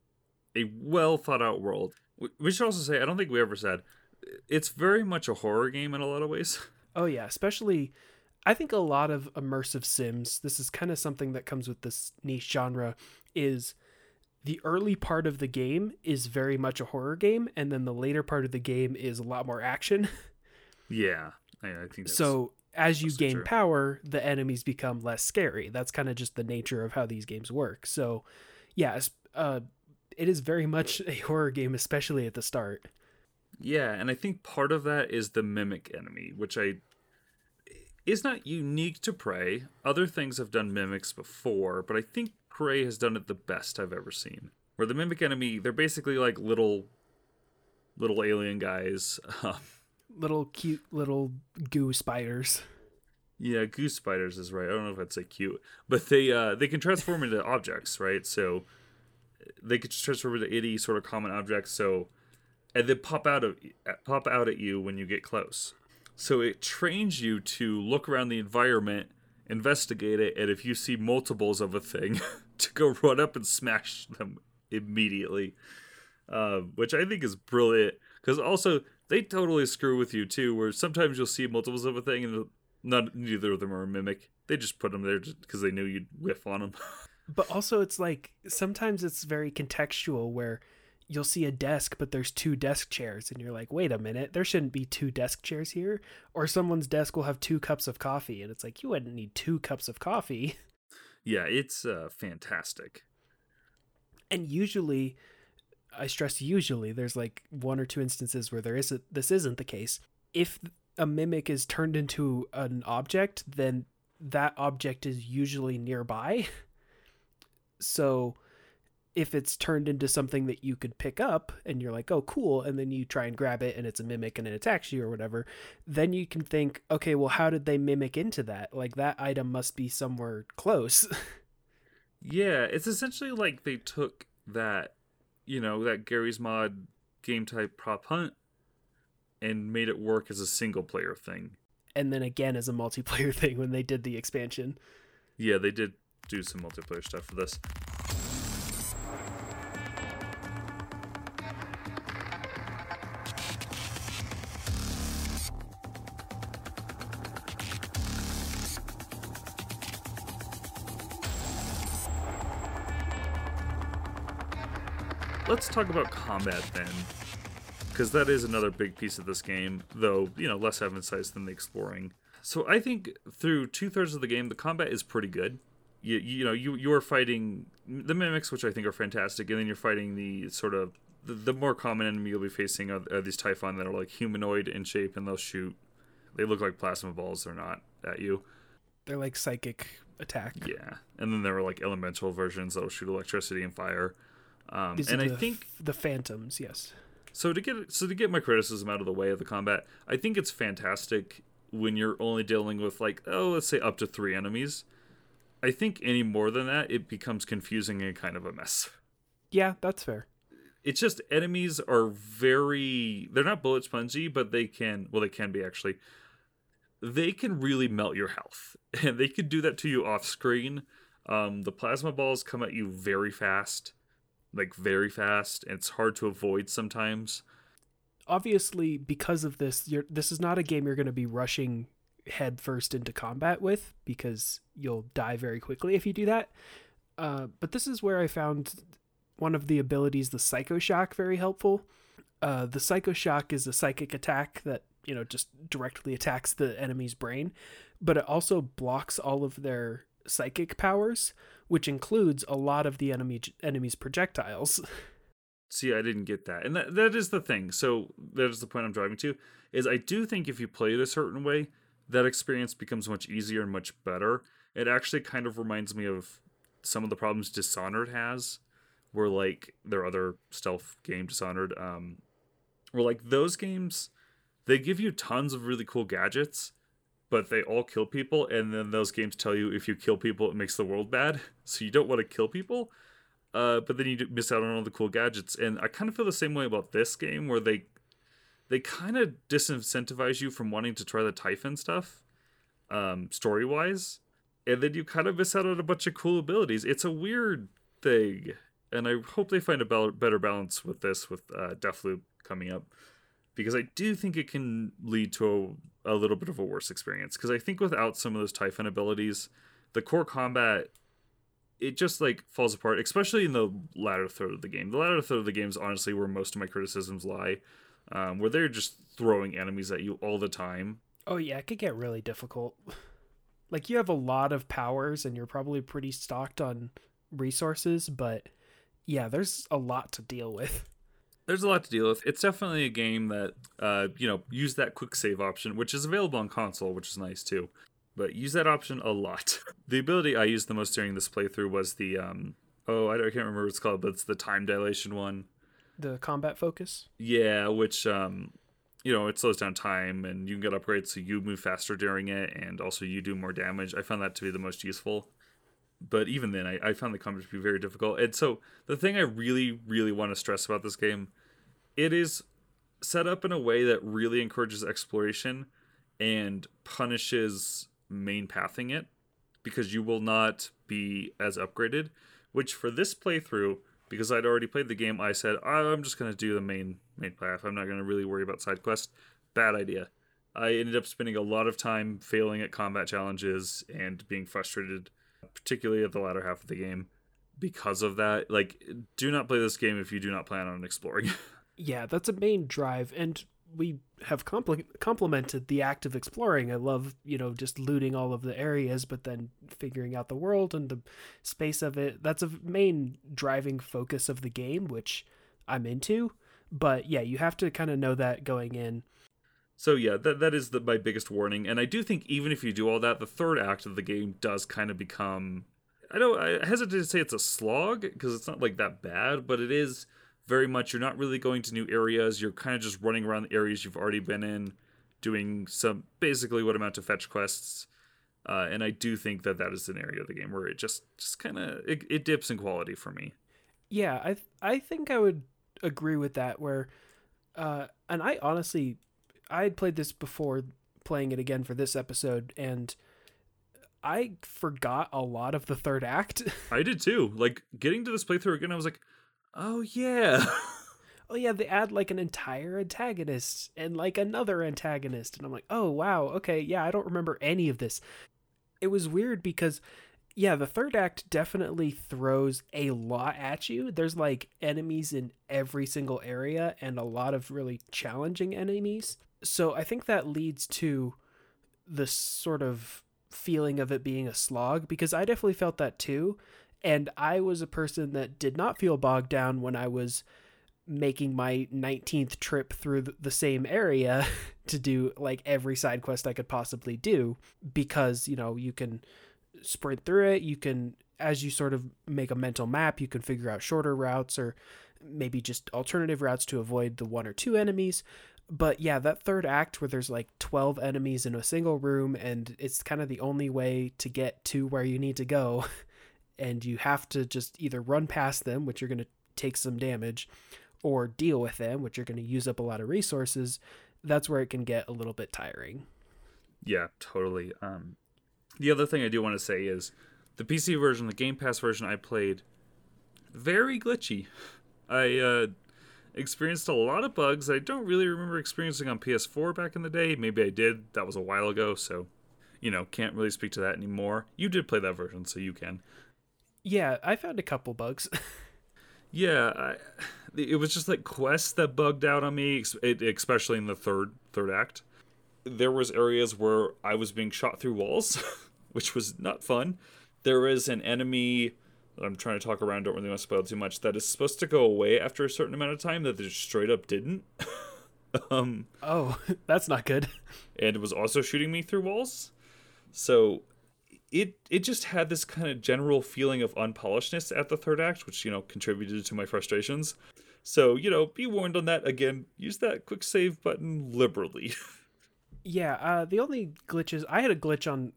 a well thought out world. We should also say I don't think we ever said it's very much a horror game in a lot of ways. <laughs> Oh yeah, especially I think a lot of immersive sims, this is kind of something that comes with this niche genre is the early part of the game is very much a horror game and then the later part of the game is a lot more action. <laughs> Yeah. I, I think so as you gain true. power, the enemies become less scary. That's kind of just the nature of how these games work. So, yeah, uh, it is very much <laughs> a horror game, especially at the start. Yeah, and I think part of that is the mimic enemy, which I is not unique to Prey. Other things have done mimics before, but I think Prey has done it the best I've ever seen. Where the mimic enemy, they're basically like little little alien guys. <laughs> Um, Little cute little goo spiders. Yeah, goose spiders is right. I don't know if I'd say cute, but they uh they can transform into objects, right? So they can transform into any sort of common object. So and then pop out of pop out at you when you get close. So it trains you to look around the environment, investigate it, and if you see multiples of a thing, <laughs> to go run up and smash them immediately. Uh, which I think is brilliant because also they totally screw with you too. Where sometimes you'll see multiples of a thing and not neither of them are a mimic. They just put them there because they knew you'd whiff on them. <laughs> But also, it's like sometimes it's very contextual where you'll see a desk, but there's two desk chairs, and you're like, wait a minute, there shouldn't be two desk chairs here. Or someone's desk will have two cups of coffee, and it's like, you wouldn't need two cups of coffee. yeah, it's uh, fantastic. And usually, I stress usually, there's like one or two instances where there is a, this isn't the case. If a mimic is turned into an object, then that object is usually nearby. <laughs> So if it's turned into something that you could pick up and you're like, oh, cool, and then you try and grab it and it's a mimic and it attacks you or whatever, then you can think, okay, well, how did they mimic into that? Like that item must be somewhere close. <laughs> Yeah, it's essentially like they took that, you know, that Garry's Mod game type prop hunt and made it work as a single player thing. and then again as a multiplayer <laughs> thing when they did the expansion. Yeah, they did do some multiplayer stuff for this. Talk about combat then, because that is another big piece of this game, though, you know, less emphasized than the exploring. So I think through two thirds of the game, the combat is pretty good. You, you know, you you are fighting the mimics, which I think are fantastic, and then you're fighting the sort of the, the more common enemy you'll be facing are, are these Typhon that are like humanoid in shape, and they'll shoot. They look like plasma balls. They're not at you. They're like psychic attack. Yeah, and then there are like elemental versions that'll shoot electricity and fire. Um, and I the, think the phantoms, yes. so to get so to get my criticism out of the way of the combat, I think it's fantastic when you're only dealing with like oh let's say up to three enemies. I think any more than that, it becomes confusing and kind of a mess. Yeah, that's fair. It's just enemies are very they're not bullet spongy, but they can well they can be actually. They can really melt your health, <laughs> and they can do that to you off screen. Um, the plasma balls come at you very fast, like very fast, and it's hard to avoid sometimes. Obviously, because of this, this is not a game you're going to be rushing headfirst into combat with because you'll die very quickly if you do that. Uh, but this is where I found one of the abilities, the Psycho Shock, very helpful. Uh, the Psycho Shock is a psychic attack that you know just directly attacks the enemy's brain, but it also blocks all of their psychic powers, which includes a lot of the enemy enemy's projectiles. <laughs> See, I didn't get that, and that that is the thing. So that is the point I'm driving to. Is I do think if you play it a certain way, that experience becomes much easier and much better. It actually kind of reminds me of some of the problems Dishonored has, where like their other stealth game Dishonored, um, where like those games, they give you tons of really cool gadgets, but they all kill people, and then those games tell you if you kill people, it makes the world bad. So you don't want to kill people. Uh, but then you miss out on all the cool gadgets, and I kind of feel the same way about this game, where they they kind of disincentivize you from wanting to try the Typhon stuff, um, story wise, and then you kind of miss out on a bunch of cool abilities. It's a weird thing, and I hope they find a better balance with this with uh, Deathloop coming up, because I do think it can lead to a, a little bit of a worse experience. Because I think without some of those Typhon abilities, the core combat it just like falls apart, especially in the latter third of the game. The latter third of the game is honestly where most of my criticisms lie um, where they're just throwing enemies at you all the time. Oh yeah, it could get really difficult. <laughs> Like you have a lot of powers and you're probably pretty stocked on resources, but yeah, there's a lot to deal with. There's a lot to deal with. It's definitely a game that uh, you know, use that quick save option, which is available on console, which is nice too. But use that option a lot. <laughs> the ability I used the most during this playthrough was the um oh, I, I can't remember what it's called, but it's the time dilation one the combat focus. Yeah, which um, you know, it slows down time, and you can get upgrades so you move faster during it, and also you do more damage. I found that to be the most useful. But even then, I, I found the combat to be very difficult. And so the thing I really, really want to stress about this game, it is set up in a way that really encourages exploration and punishes main pathing it because you will not be as upgraded. Which for this playthrough because I'd already played the game, I said I'm just gonna do the main main path. I'm not gonna really worry about side quests. Bad idea. I ended up spending a lot of time failing at combat challenges and being frustrated, particularly at the latter half of the game, because of that. Like, do not play this game if you do not plan on exploring. <laughs> yeah, that's a main drive, and we have compl- complemented the act of exploring. I love, you know, just looting all of the areas, but then figuring out the world and the space of it. That's a main driving focus of the game, which I'm into. But yeah, you have to kind of know that going in. So yeah, that that is the, my biggest warning, and I do think even if you do all that, the third act of the game does kind of become. I don't. I hesitate to say it's a slog because it's not like that bad, but it is very much you're not really going to new areas. You're kind of just running around the areas you've already been in, doing some basically what amount to fetch quests. Uh, and I do think that that is an area of the game where it just just kind of it, it dips in quality for me. Yeah, I I think I would agree with that. Where, uh, and I honestly, I had played this before playing it again for this episode, and I forgot a lot of the third act. <laughs> I did too. Like getting to this playthrough again, I was like, Oh yeah. <laughs> oh yeah, they add like an entire antagonist and like another antagonist and I'm like, "Oh wow, okay, yeah, I don't remember any of this." It was weird because yeah, the third act definitely throws a lot at you. There's like enemies in every single area and a lot of really challenging enemies. So I think that leads to the sort of feeling of it being a slog because I definitely felt that too. And I was a person that did not feel bogged down when I was making my 19th trip through the same area <laughs> to do like every side quest I could possibly do because, you know, you can sprint through it. You can, as you sort of make a mental map, you can figure out shorter routes or maybe just alternative routes to avoid the one or two enemies. But yeah, that third act where there's like 12 enemies in a single room and it's kind of the only way to get to where you need to go. <laughs> and you have to just either run past them, which you're going to take some damage, or deal with them, which you're going to use up a lot of resources, that's where it can get a little bit tiring. Yeah, totally. Um, the other thing I do want to say is the PC version, the Game Pass version I played, very glitchy. <laughs> I uh, experienced a lot of bugs I don't really remember experiencing on PS4 back in the day. Maybe I did. That was a while ago, so you know, can't really speak to that anymore. You did play that version, so you can. Yeah, I found a couple bugs. <laughs> Yeah, I, it was just like quests that bugged out on me, especially in the third third act. There was areas where I was being shot through walls, <laughs> which was not fun. There is an enemy that I'm trying to talk around. Don't really want to spoil too much. That is supposed to go away after a certain amount of time. That they just straight up didn't. <laughs> um, oh, <laughs> that's not good. And it was also shooting me through walls. So it it just had this kind of general feeling of unpolishedness at the third act, which you know contributed to my frustrations. So you know, be warned on that. Again, use that quick save button liberally. <laughs> yeah, uh, the only glitches I had a glitch on.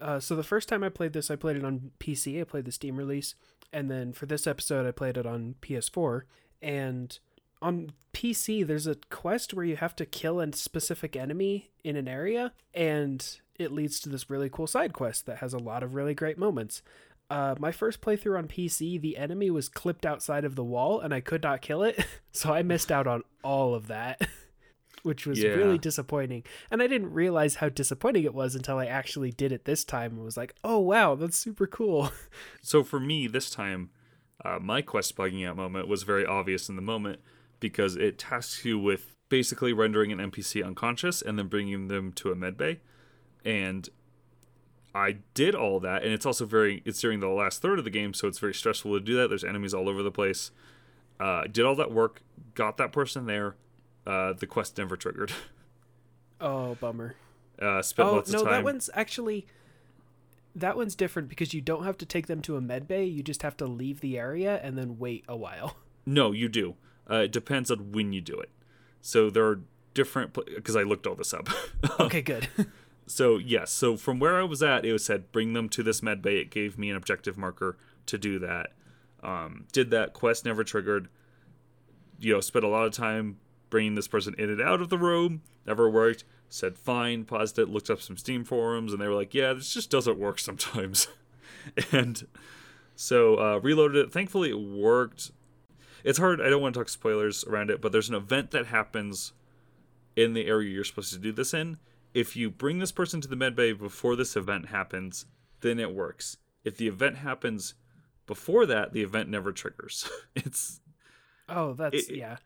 Uh, so the first time I played this, I played it on PC. I played the Steam release, and then for this episode, I played it on PS4. And on PC, there's a quest where you have to kill a specific enemy in an area, and it leads to this really cool side quest that has a lot of really great moments. Uh, my first playthrough on PC, the enemy was clipped outside of the wall and I could not kill it, <laughs> so I missed out on all of that, <laughs> which was yeah. really disappointing. And I didn't realize how disappointing it was until I actually did it this time and was like, oh wow, that's super cool. <laughs> So for me, this time, uh, my quest bugging out moment was very obvious in the moment because it tasks you with basically rendering an NPC unconscious and then bringing them to a medbay and I did all that, and it's also very it's during the last third of the game, so it's very stressful to do that. There's enemies all over the place. Uh, did all that work, got that person there. Uh, the quest never triggered. <laughs> Oh, bummer. Uh, spent oh, lots no, of time. No, that one's actually that one's different because you don't have to take them to a med bay. You just have to leave the area and then wait a while. <laughs> No, you do. Uh, it depends on when you do it. So there are different because I looked all this up. <laughs> okay, good. so yes, so from where I was at, it was said bring them to this med bay. It gave me an objective marker to do that. Um, did that quest never triggered. You know, spent a lot of time bringing this person in and out of the room. Never worked. Said fine. Paused it. Looked up some Steam forums, and they were like, "Yeah, this just doesn't work sometimes." <laughs> and so uh, reloaded it. Thankfully, it worked. It's hard. I don't want to talk spoilers around it, but there's an event that happens in the area you're supposed to do this in if you bring this person to the medbay before this event happens, then it works. If the event happens before that, the event never triggers. <laughs> it's oh, that's it, yeah.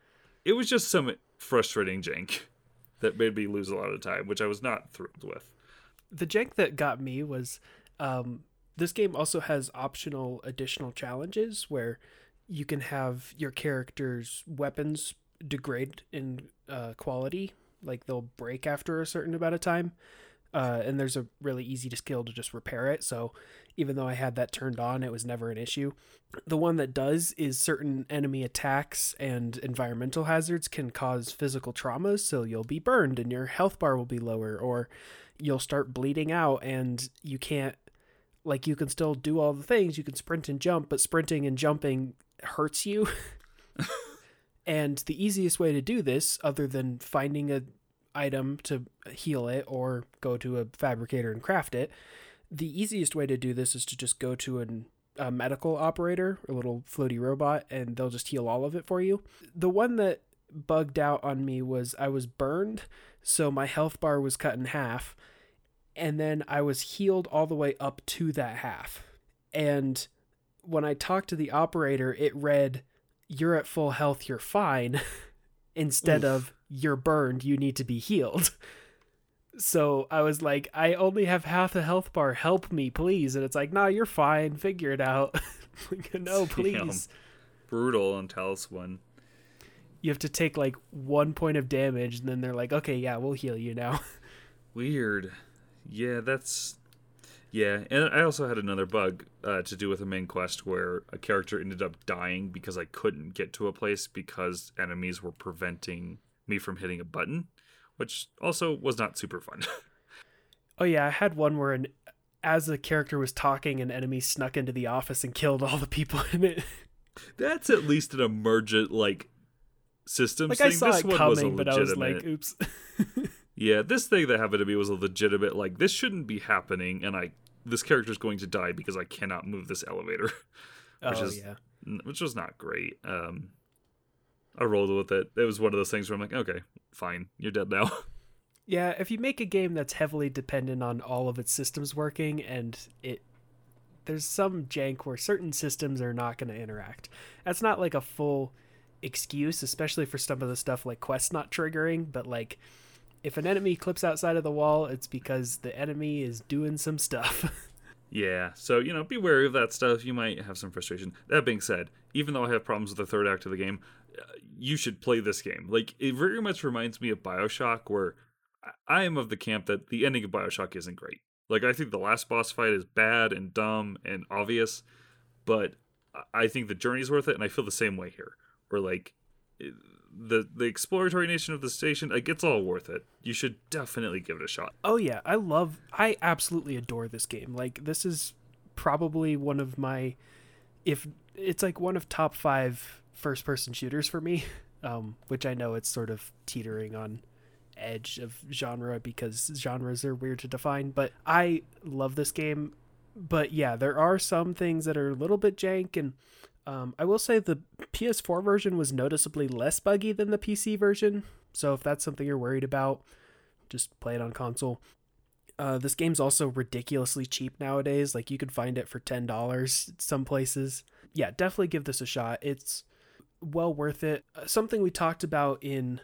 It was just some frustrating jank <laughs> that made me lose a lot of time, which I was not thrilled with. The jank that got me was um, this game also has optional additional challenges where you can have your character's weapons degrade in uh, quality like they'll break after a certain amount of time. Uh, and there's a really easy to skill to just repair it. So even though I had that turned on, it was never an issue. The one that does is certain enemy attacks and environmental hazards can cause physical traumas. So you'll be burned and your health bar will be lower, or you'll start bleeding out and you can't, like, you can still do all the things. You can sprint and jump, but sprinting and jumping hurts you. <laughs> And the easiest way to do this, other than finding a item to heal it or go to a fabricator and craft it, the easiest way to do this is to just go to an, a medical operator, a little floaty robot, and they'll just heal all of it for you. The one that bugged out on me was I was burned, so my health bar was cut in half, and then I was healed all the way up to that half. And when I talked to the operator, it read you're at full health, you're fine, <laughs> instead Oof. of you're burned, you need to be healed. <laughs> So I was like, I only have half a health bar. Help me, please. And it's like, nah, you're fine. Figure it out. <laughs> <laughs> no, please. Damn. Brutal on Talos one. You have to take like one point of damage, and then they're like, okay, yeah, we'll heal you now. Weird. Yeah, that's yeah, and I also had another bug uh, to do with a main quest where a character ended up dying because I couldn't get to a place because enemies were preventing me from hitting a button, which also was not super fun. <laughs> oh yeah, I had one where an as the character was talking, an enemy snuck into the office and killed all the people in it. <laughs> That's at least an emergent like system. Like thing. I saw this it coming, but I was like, "Oops." <laughs> Yeah, this thing that happened to me was a legitimate like this shouldn't be happening, and I this character is going to die because I cannot move this elevator, which oh, is yeah. which was not great. Um, I rolled with it. It was one of those things where I'm like, okay, fine, you're dead now. <laughs> Yeah, if you make a game that's heavily dependent on all of its systems working and it there's some jank where certain systems are not going to interact. That's not like a full excuse, especially for some of the stuff like quest not triggering, but like if an enemy clips outside of the wall, it's because the enemy is doing some stuff. <laughs> yeah, so you know, be wary of that stuff. You might have some frustration. That being said, even though I have problems with the third act of the game, you should play this game. Like it very much reminds me of BioShock where I am of the camp that the ending of BioShock isn't great. Like I think the last boss fight is bad and dumb and obvious, but I think the journey's worth it and I feel the same way here. Where like the the exploratory nation of the station like it's all worth it you should definitely give it a shot oh yeah i love i absolutely adore this game like this is probably one of my if it's like one of top five first person shooters for me <laughs> um, which i know it's sort of teetering on edge of genre because genres are weird to define but i love this game but yeah there are some things that are a little bit jank and um, I will say the PS4 version was noticeably less buggy than the PC version. So if that's something you're worried about, just play it on console. Uh, this game's also ridiculously cheap nowadays. Like you could find it for ten dollars some places. Yeah, definitely give this a shot. It's well worth it. Uh, something we talked about in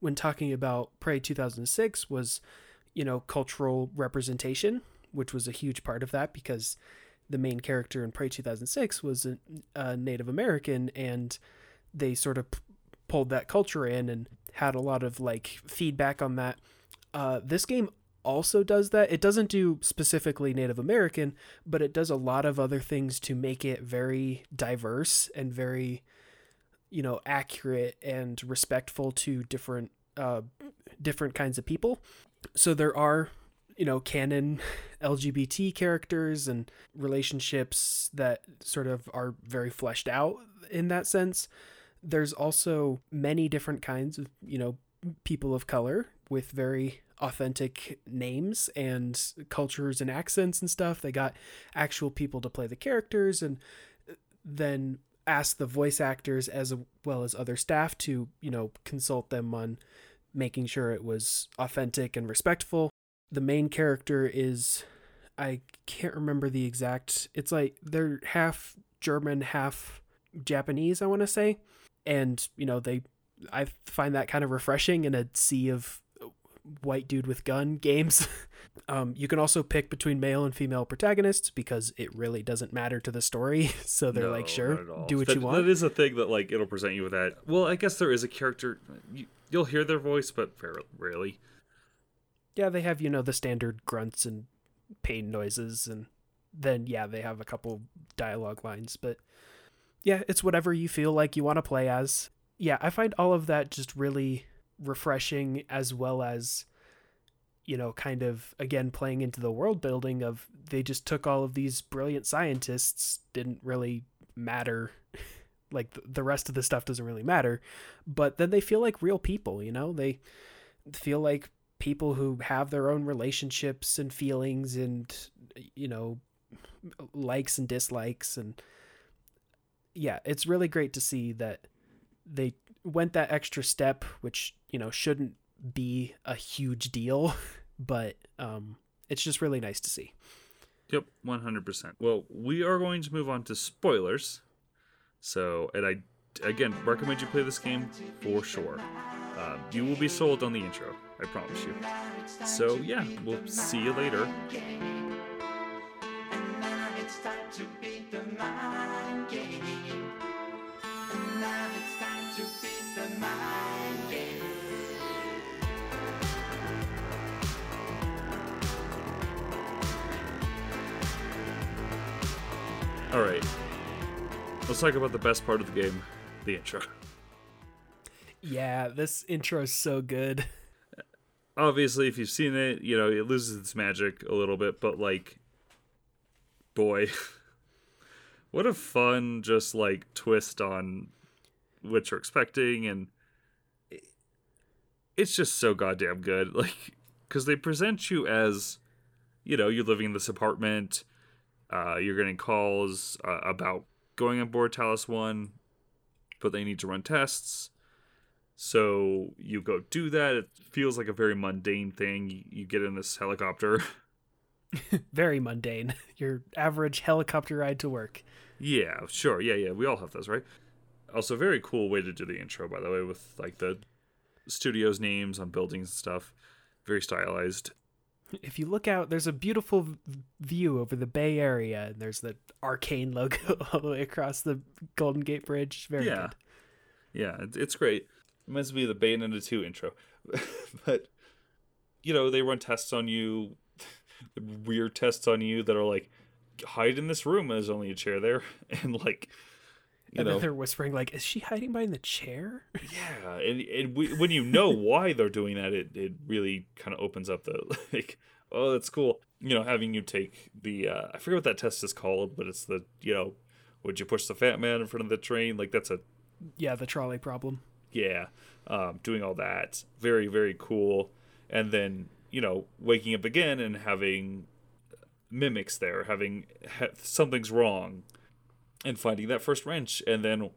when talking about Prey 2006 was, you know, cultural representation, which was a huge part of that because the main character in Prey 2006 was a, a Native American, and they sort of p- pulled that culture in and had a lot of like feedback on that. Uh, this game also does that. It doesn't do specifically Native American, but it does a lot of other things to make it very diverse and very, you know, accurate and respectful to different uh, different kinds of people. So there are you know, canon <laughs> LGBT characters and relationships that sort of are very fleshed out in that sense. There's also many different kinds of, you know, people of color with very authentic names and cultures and accents and stuff. They got actual people to play the characters and then ask the voice actors as well as other staff to, you know, consult them on making sure it was authentic and respectful the main character is I can't remember the exact. It's like they're half German, half Japanese, I want to say. And, you know, they I find that kind of refreshing in a sea of white dude with gun <laughs> games. um, you can also pick between male and female protagonists because it really doesn't matter to the story. <laughs> So they're no, like, sure, do what that, you want. That is a thing that like it'll present you with that. Well, I guess there is a character you, will hear their voice, but rarely yeah, they have, you know, the standard grunts and pain noises and then yeah, they have a couple dialogue lines, but yeah, it's whatever you feel like you want to play as. Yeah, I find all of that just really refreshing as well as you know, kind of again playing into the world building of they just took all of these brilliant scientists, didn't really matter. <laughs> like the rest of the stuff doesn't really matter, but then they feel like real people, you know? They feel like people who have their own relationships and feelings and you know likes and dislikes and yeah it's really great to see that they went that extra step which you know shouldn't be a huge deal <laughs> but um it's just really nice to see yep 100% well we are going to move on to spoilers so and i again recommend you play this game for sure uh, you will be sold on the intro I promise you. So, yeah, we'll see you later. Let's talk about the best part of the game, the intro. Yeah, this intro is so good. obviously if you've seen it you know it loses its magic a little bit but like boy <laughs> what a fun just like twist on what you're expecting and it's just so goddamn good <laughs> like because they present you as you know you're living in this apartment uh, you're getting calls uh, about going on board talos 1 but they need to run tests so you go do that. It feels like a very mundane thing. You, you get in this helicopter <laughs> Very mundane. <laughs> Your average helicopter ride to work. Yeah, sure. Yeah, yeah. We all have those, right? Also, very cool way to do the intro, by the way, with like the studios' names on buildings and stuff. Very stylized. If you look out, there's a beautiful view over the Bay Area, and there's the Arkane <laughs> logo all the way across the Golden Gate Bridge. Very yeah. good. Yeah, it- it's great. Reminds me of the Bayonetta 2 intro. <laughs> but, you know, they run tests on you, <laughs> weird tests on you that are like, hide in this room, there's only a chair there. And, like, you and know, then they're whispering like, "Is she hiding behind the chair?" yeah. And, and we, when you know <laughs> why they're doing that, it, it really kind of opens up the, <laughs> like, oh, that's cool. You know, having you take the, uh, I forget what that test is called, but it's the, you know, would you push the fat man in front of the train? Like, that's a yeah, the trolley problem. yeah, um, doing all that. Very, very cool. And then, you know, waking up again and having mimics there, having ha- something's wrong, and finding that first wrench, and then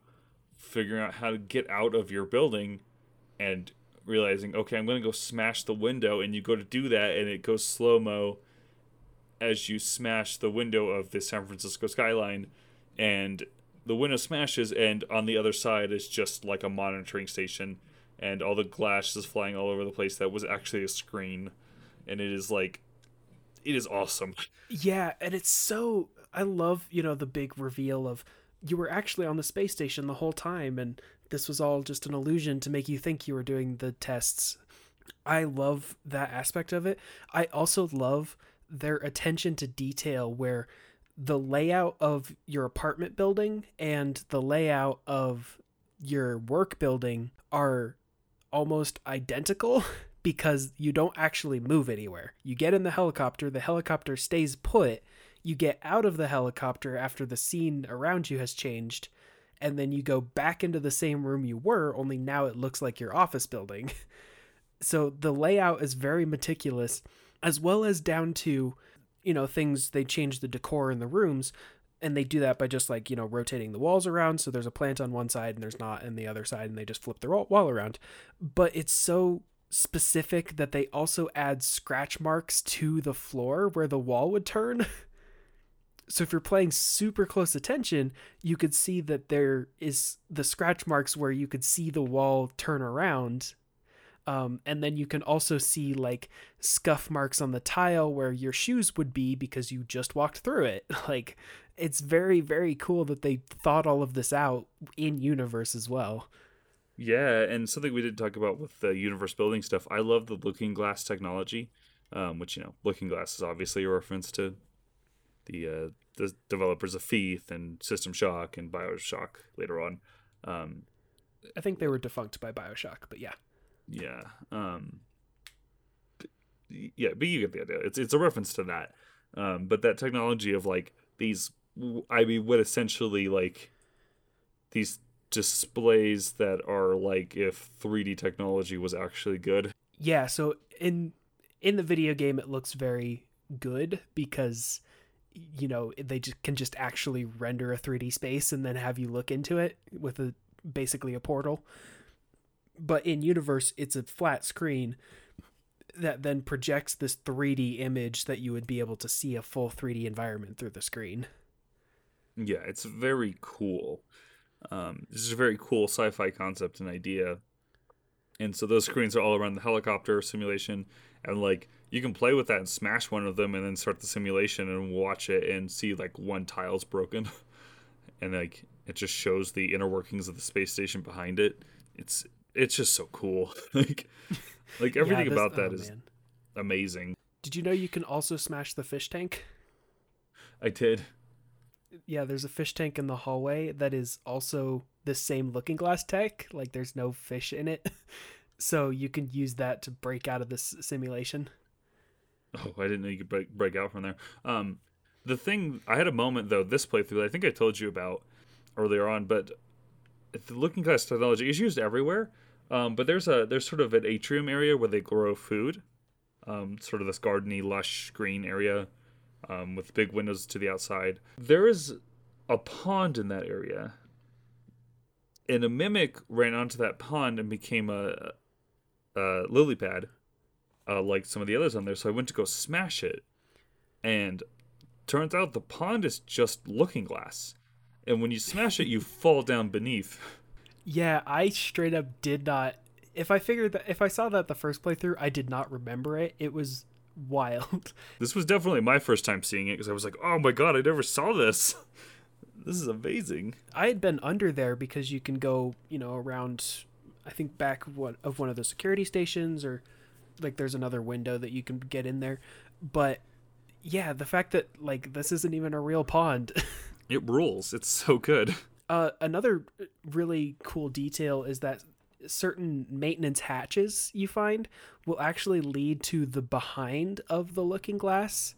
figuring out how to get out of your building and realizing, okay, I'm going to go smash the window. And you go to do that, and it goes slow mo as you smash the window of the San Francisco skyline. And the window smashes, and on the other side is just like a monitoring station, and all the glass is flying all over the place. That was actually a screen, and it is like, it is awesome. Yeah, and it's so I love, you know, the big reveal of you were actually on the space station the whole time and this was all just an illusion to make you think you were doing the tests. I love that aspect of it. I also love their attention to detail where the layout of your apartment building and the layout of your work building are almost identical <laughs> because you don't actually move anywhere. You get in the helicopter, the helicopter stays put, you get out of the helicopter after the scene around you has changed, and then you go back into the same room you were, only now it looks like your office building. <laughs> so the layout is very meticulous, as well as down to, you know, things they change the decor in the rooms. And they do that by just like, you know, rotating the walls around. So there's a plant on one side and there's not on the other side, and they just flip the wall around. But it's so specific that they also add scratch marks to the floor where the wall would turn. <laughs> so if you're playing super close attention, you could see that there is the scratch marks where you could see the wall turn around. Um, and then you can also see like scuff marks on the tile where your shoes would be because you just walked through it. <laughs> Like it's very, very cool that they thought all of this out in universe as well. Yeah, and something we didn't talk about with the universe building stuff. I love the looking glass technology, um, which you know, looking glass is obviously a reference to the uh, the developers of Thief and System Shock and Bioshock later on. Um, I think they were defunct by Bioshock, but yeah. yeah, um, yeah, but you get the idea. It's it's a reference to that. Um, but that technology of like these, I mean, what essentially like these displays that are like if 3D technology was actually good. Yeah, so in in the video game it looks very good because you know, they just can just actually render a 3D space and then have you look into it with a basically a portal. But in universe it's a flat screen that then projects this 3D image that you would be able to see a full 3D environment through the screen. Yeah, it's very cool. Um, this is a very cool sci-fi concept and idea. And so those screens are all around the helicopter simulation, and like you can play with that and smash one of them, and then start the simulation and watch it and see like one tile's broken, <laughs> and like it just shows the inner workings of the space station behind it. It's it's just so cool. <laughs> like like everything Yeah, this- about that oh, is man. amazing. Did you know you can also smash the fish tank? I did. yeah, there's a fish tank in the hallway that is also the same looking glass tech. Like there's no fish in it. <laughs> So you can use that to break out of this simulation. <laughs> Oh, I didn't know you could break, break out from there. Um, the thing I had a moment though this playthrough I think I told you about earlier on, but the looking glass technology is used everywhere. Um, but there's a there's sort of an atrium area where they grow food, um, sort of this gardeny, lush green area, um, with big windows to the outside. There is a pond in that area, and a mimic ran onto that pond and became a, a lily pad uh, like some of the others on there. So I went to go smash it, And turns out the pond is just looking glass. And when you smash it, you fall down beneath. Yeah, I straight up did not. If I figured that, if I saw that the first playthrough, I did not remember it. It was <laughs> wild. This was definitely my first time seeing it because I was like, oh my god, I never saw this. <laughs> This is amazing. I had been under there because you can go, you know, around. I think back of one of the security stations, or like there's another window that you can get in there. But yeah, the fact that like this isn't even a real pond. <laughs> It rules. It's so good. Uh, another really cool detail is that certain maintenance hatches you find will actually lead to the behind of the looking glass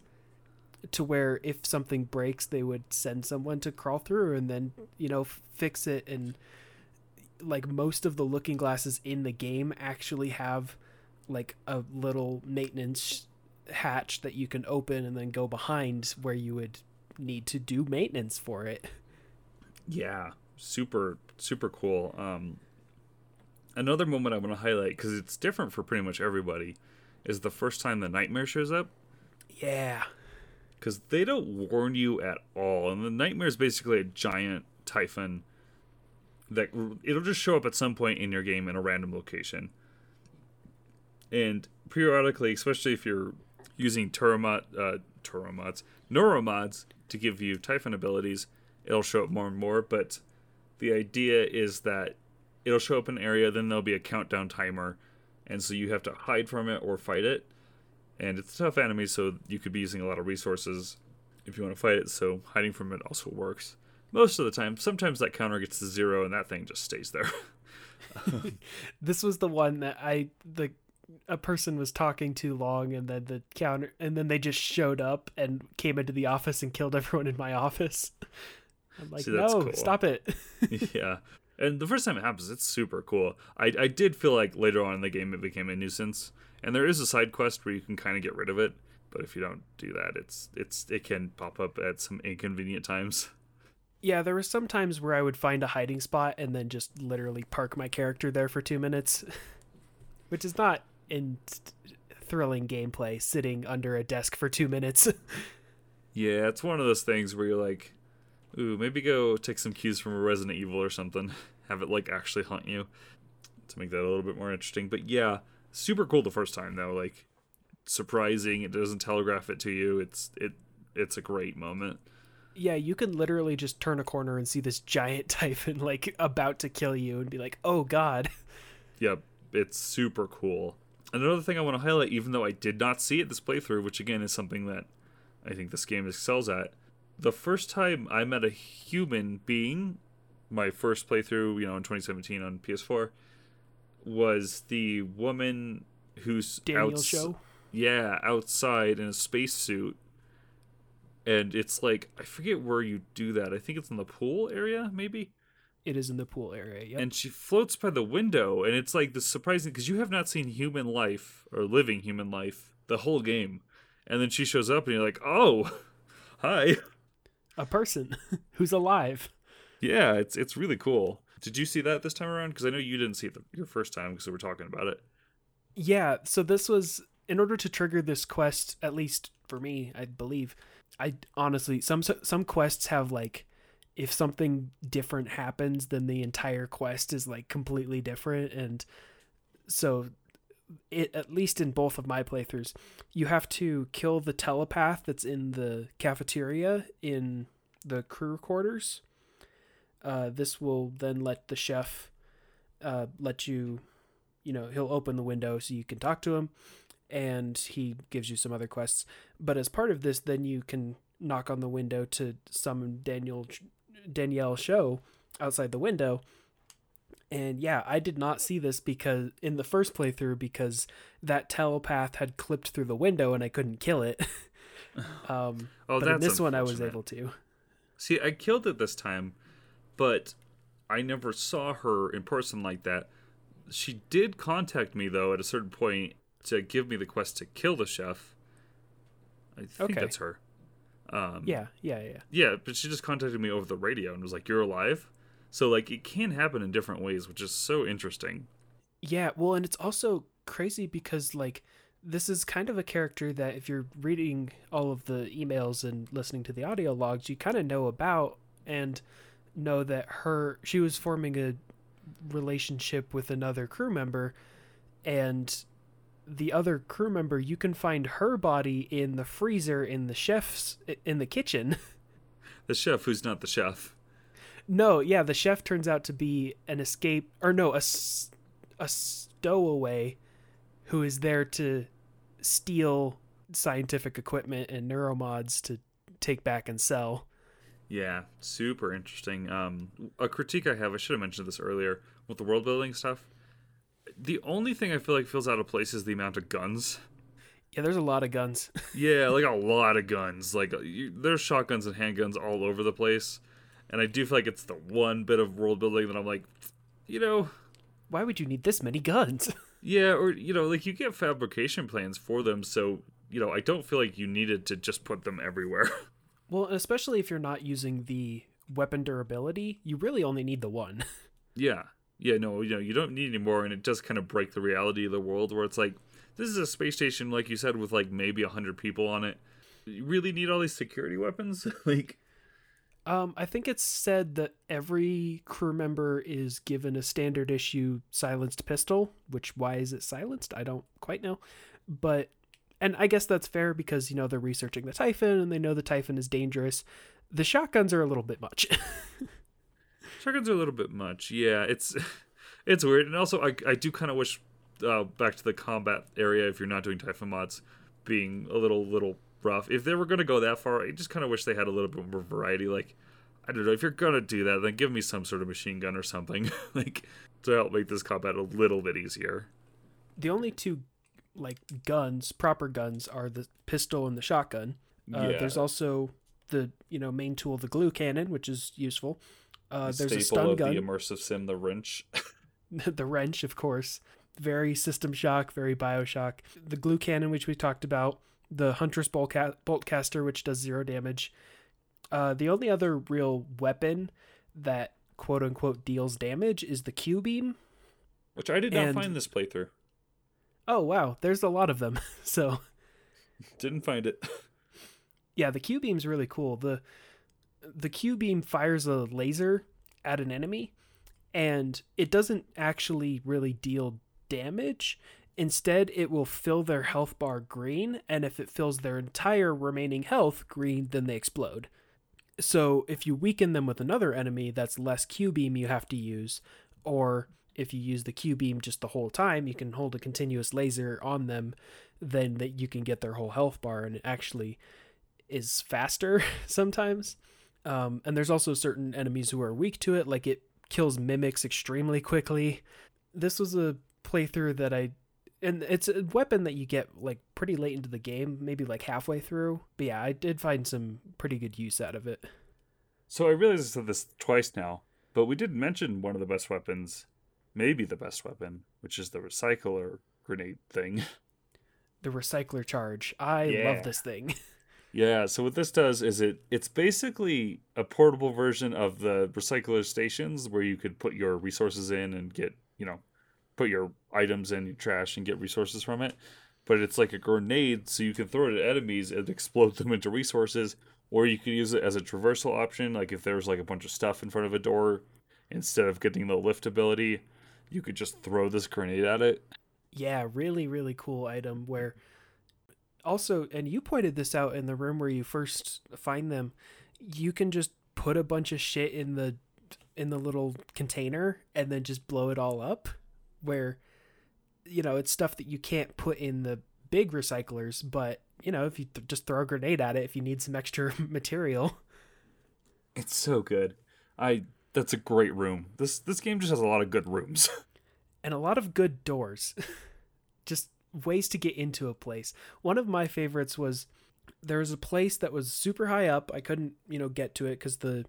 to where if something breaks they would send someone to crawl through and then you know fix it and like most of the looking glasses in the game actually have like a little maintenance hatch that you can open and then go behind where you would need to do maintenance for it Yeah, super super cool. Um, another moment I want to highlight because it's different for pretty much everybody is the first time the nightmare shows up yeah because they don't warn you at all, and the nightmare is basically a giant typhon that it'll just show up at some point in your game in a random location. And periodically, especially if you're using Turamot, uh, Turamods, Neuromods to give you Typhon abilities, it'll show up more and more. But the idea is that it'll show up in an area, then there'll be a countdown timer, and so you have to hide from it or fight it. And it's a tough enemy, so you could be using a lot of resources if you want to fight it. So hiding from it also works most of the time. Sometimes that counter gets to zero, and that thing just stays there. <laughs> <laughs> this was the one that I the a person was talking too long and then the counter and then they just showed up and came into the office and killed <laughs> everyone in my office. <laughs> I'm like, See, no, cool. stop it. <laughs> yeah. And the first time it happens, it's super cool. I, I did feel like later on in the game it became a nuisance. And there is a side quest where you can kind of get rid of it, but if you don't do that, it's it's it can pop up at some inconvenient times. yeah, there were some times where I would find a hiding spot and then just literally park my character there for two minutes, which is not in thrilling gameplay. Sitting under a desk for two minutes. <laughs> Yeah, it's one of those things where you're like, ooh, maybe go take some cues from a Resident Evil or something. <laughs> Have it like actually hunt you to make that a little bit more interesting. But yeah, super cool the first time though. Like surprising. It doesn't telegraph it to you. It's it it's a great moment. yeah, you can literally just turn a corner and see this giant <laughs> typhon like about to kill you and be like, "Oh God." Yep, it's super cool. Another thing I want to highlight, even though I did not see it this playthrough, which again is something that I think this game excels at, the first time I met a human being, my first playthrough, you know, in 2017 on PS4, was the woman who's Danielle outs- Sho. Yeah, outside in a spacesuit. And it's like I forget where you do that. I think it's in the pool area, maybe It is in the pool area. Yep. and she floats by the window and it's like the surprising because you have not seen human life or living human life the whole game and then she shows up and you're like oh <laughs> hi a person <laughs> who's alive. yeah it's it's really cool did you see that this time around because i know you didn't see it the, your first time because we were talking about it Yeah, so this was in order to trigger this quest, at least for me, I believe. I honestly some some quests have like if something different happens, then the entire quest is like completely different and so it at least in both of my playthroughs, you have to kill the telepath that's in the cafeteria in the crew quarters. Uh, this will then let the chef uh, let you you know he'll open the window so you can talk to him and he gives you some other quests but as part of this then you can knock on the window to summon danielle danielle Sho outside the window. And yeah i did not see this because in the first playthrough because that telepath had clipped through the window and i couldn't kill it. <laughs> Um oh but in this one i was able to. See i killed it this time but i never saw her in person like that. She did contact me though at a certain point to give me the quest to kill the chef. I think Okay. that's her um yeah yeah yeah Yeah, but she just contacted me over the radio and was like, "You're alive." So like it can happen in different ways, which is so interesting. Yeah, well, and it's also crazy because like this is kind of a character that if you're reading all of the emails and listening to the audio logs, you kind of know about and know that her she was forming a relationship with another crew member and the other crew member you can find her body in the freezer in the chef's in the kitchen <laughs> the chef who's not the chef no yeah the chef turns out to be an escape or no a, a stowaway who is there to steal scientific equipment and neuromods to take back and sell yeah, super interesting. Um, a critique I have, I should have mentioned this earlier, with the world building stuff. The only thing I feel like feels out of place is the amount of guns. Yeah, there's a lot of guns. <laughs> yeah, like a lot of guns. Like uh, you, there's shotguns and handguns all over the place, and I do feel like it's the one bit of world building that I'm like, you know, why would you need this many guns? <laughs> yeah, or you know, like you get fabrication plans for them, so you know, I don't feel like you needed to just put them everywhere. <laughs> Well, especially if you're not using the weapon durability, you really only need the one. yeah. Yeah, no, you know, you don't need any more and it does kind of break the reality of the world where it's like this is a space station like you said with like maybe 100 people on it. You really need all these security weapons? <laughs> like um, I think it's said that every crew member is given a standard issue silenced pistol, which why is it silenced? I don't quite know. But and I guess that's fair because you know they're researching the Typhon and they know the Typhon is dangerous. The shotguns are a little bit much. <laughs> shotguns are a little bit much. Yeah, it's <laughs> it's weird, and also I I do kind of wish uh, back to the combat area if you're not doing Typhon mods being a little little rough. If they were gonna go that far, I just kind of wish they had a little bit more variety. Like I don't know if you're gonna do that, then give me some sort of machine gun or something <laughs> like to help make this combat a little bit easier. The only two like guns, proper guns, are the pistol and the shotgun. Uh, yeah. There's also the you know main tool, the glue cannon, which is useful. Uh, the there's a stun gun. The immersive sim, the wrench. <laughs> <laughs> the wrench, of course. Very System Shock, very Bioshock. The glue cannon, which we talked about. The Huntress bolt, ca- Boltcaster, which does zero damage. Uh, the only other real weapon that quote unquote deals damage is the Q beam, which I did not and find this playthrough oh wow, there's a lot of them. <laughs> so didn't find it. yeah, the Q beam's really cool. The the Q beam fires a laser at an enemy and it doesn't actually really deal damage. Instead, it will fill their health bar green, and if it fills their entire remaining health green, then they explode. So, if you weaken them with another enemy, that's less Q beam you have to use, or if you use the Q beam just the whole time, you can hold a continuous laser on them, then that you can get their whole health bar, and it actually is faster <laughs> sometimes. Um, and there's also certain enemies who are weak to it, like it kills mimics extremely quickly. This was a playthrough that I, and it's a weapon that you get like pretty late into the game, maybe like halfway through. But yeah, I did find some pretty good use out of it. So I realized I said this twice now, but we did mention one of the best weapons maybe the best weapon, which is the recycler grenade thing. <laughs> The recycler charge. I yeah. love this thing. <laughs> yeah, so what this does is it it's basically a portable version of the recycler stations where you could put your resources in and get, you know, put your items in your trash and get resources from it. But it's like a grenade, so you can throw it at enemies and <laughs> explode them into resources, or you could use it as a traversal option, like if there's like a bunch of stuff in front of a door, instead of getting the lift ability, you could just throw this grenade at it. Yeah, really, really cool item where also, and you pointed this out in the room where you first find them, you can just put a bunch of shit in the in the little container and then just blow it all up where you know, it's stuff that you can't put in the big recyclers, but you know, if you th- just throw a grenade at it if you need some extra <laughs> material. It's so good. I that's a great room. This this game just has a lot of good rooms. <laughs> and a lot of good doors. <laughs> just ways to get into a place. One of my favorites was there was a place that was super high up. I couldn't, you know, get to it cuz the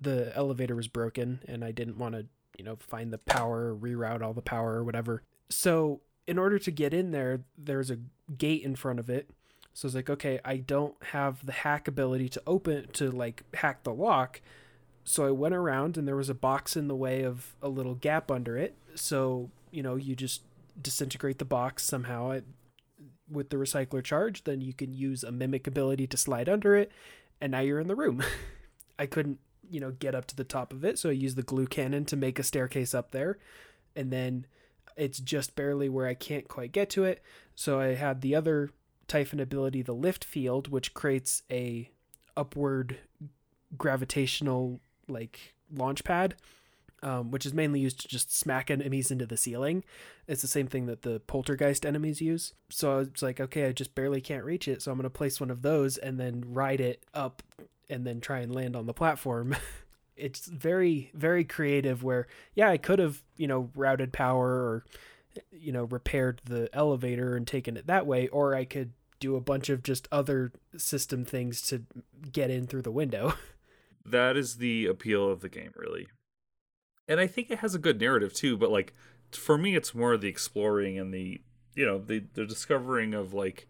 the elevator was broken and I didn't want to, you know, find the power, reroute all the power or whatever. So, in order to get in there, there's a gate in front of it. So it's like, okay, I don't have the hack ability to open to like hack the lock so I went around and there was a box in the way of a little gap under it. So, you know, you just disintegrate the box somehow. It with the recycler charge, then you can use a mimic ability to slide under it, and now you're in the room. <laughs> I couldn't, you know, get up to the top of it, so I used the glue cannon to make a staircase up there, and then it's just barely where I can't quite get to it. So I had the other Typhon ability, the lift field, which creates a upward gravitational like launch pad um, which is mainly used to just smack enemies into the ceiling. It's the same thing that the poltergeist enemies use. So it's like, okay, I just barely can't reach it, so I'm going to place one of those and then ride it up and then try and land on the platform. <laughs> it's very, very creative where, yeah, I could have, you know, routed power or, you know, repaired the elevator and taken it that way, or I could do a bunch of just other system things to get in through the window. <laughs> That is the appeal of the game, really and I think it has a good narrative too. But like for me, it's more the exploring and the you know the the discovering of like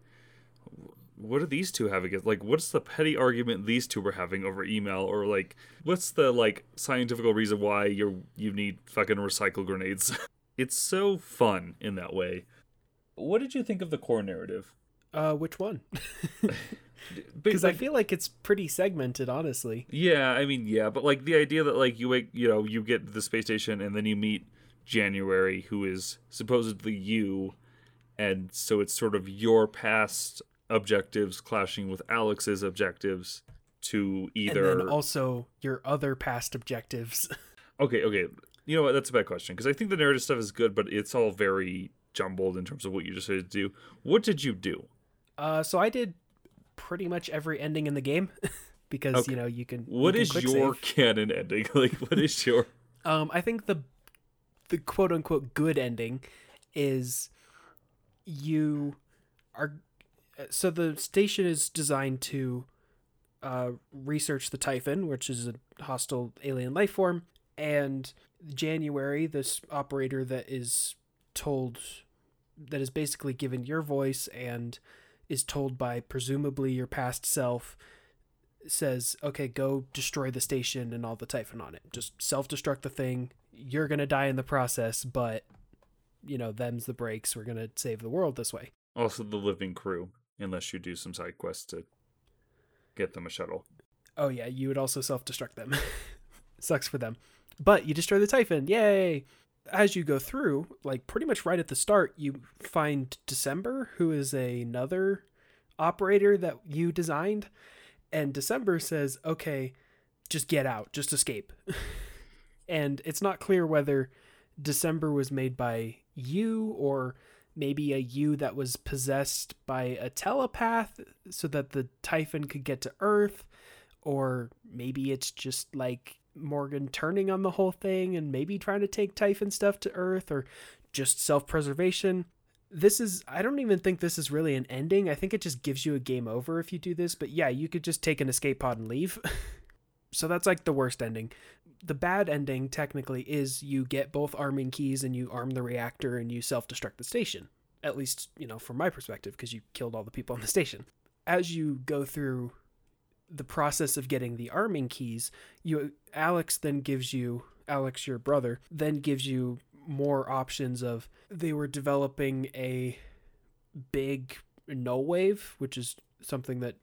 what do these two have against like what's the petty argument these two were having over email or like what's the like scientific reason why you're you need fucking recycle grenades? <laughs> It's so fun in that way. What did you think of the core narrative? Uh which one <laughs> <laughs> <laughs> because like, I feel like it's pretty segmented, honestly. Yeah, I mean, yeah, but like the idea that like you wake, you know, you get to the space station and then you meet January, who is supposedly you, and so it's sort of your past objectives clashing with Alex's objectives to either and then also your other past objectives. <laughs> okay, okay. You know what? That's a bad question because I think the narrative stuff is good, but it's all very jumbled in terms of what you decided to do. What did you do? Uh, so I did pretty much every ending in the game <laughs> because okay. you know you can. What you is your save. canon ending? <laughs> Like, what is your? <laughs> um, I think the the quote unquote good ending is you are so the station is designed to uh, research the Typhon, which is a hostile alien life form, and January, this operator that is told that is basically given your voice and is told by presumably your past self says, okay, go destroy the station and all the Typhon on it. Just self destruct the thing. You're going to die in the process, but, you know, them's the breaks. We're going to save the world this way. Also, the living crew, unless you do some side quests to get them a shuttle. Oh, yeah, you would also self destruct them. <laughs> Sucks for them. But you destroy the Typhon. Yay! As you go through, like pretty much right at the start, you find December, who is another operator that you designed. And December says, okay, just get out, just escape. <laughs> and it's not clear whether December was made by you or maybe a you that was possessed by a telepath so that the Typhon could get to Earth. Or maybe it's just like Morgan turning on the whole thing and maybe trying to take Typhon stuff to Earth or just self preservation. This is, I don't even think this is really an ending. I think it just gives you a game over if you do this. But yeah, you could just take an escape pod and leave. <laughs> so that's like the worst ending. The bad ending, technically, is you get both arming keys and you arm the reactor and you self destruct the station. At least, you know, from my perspective, because you killed all the people on the station. As you go through the process of getting the arming keys, you Alex then gives you Alex your brother then gives you more options of they were developing a big null wave, which is something that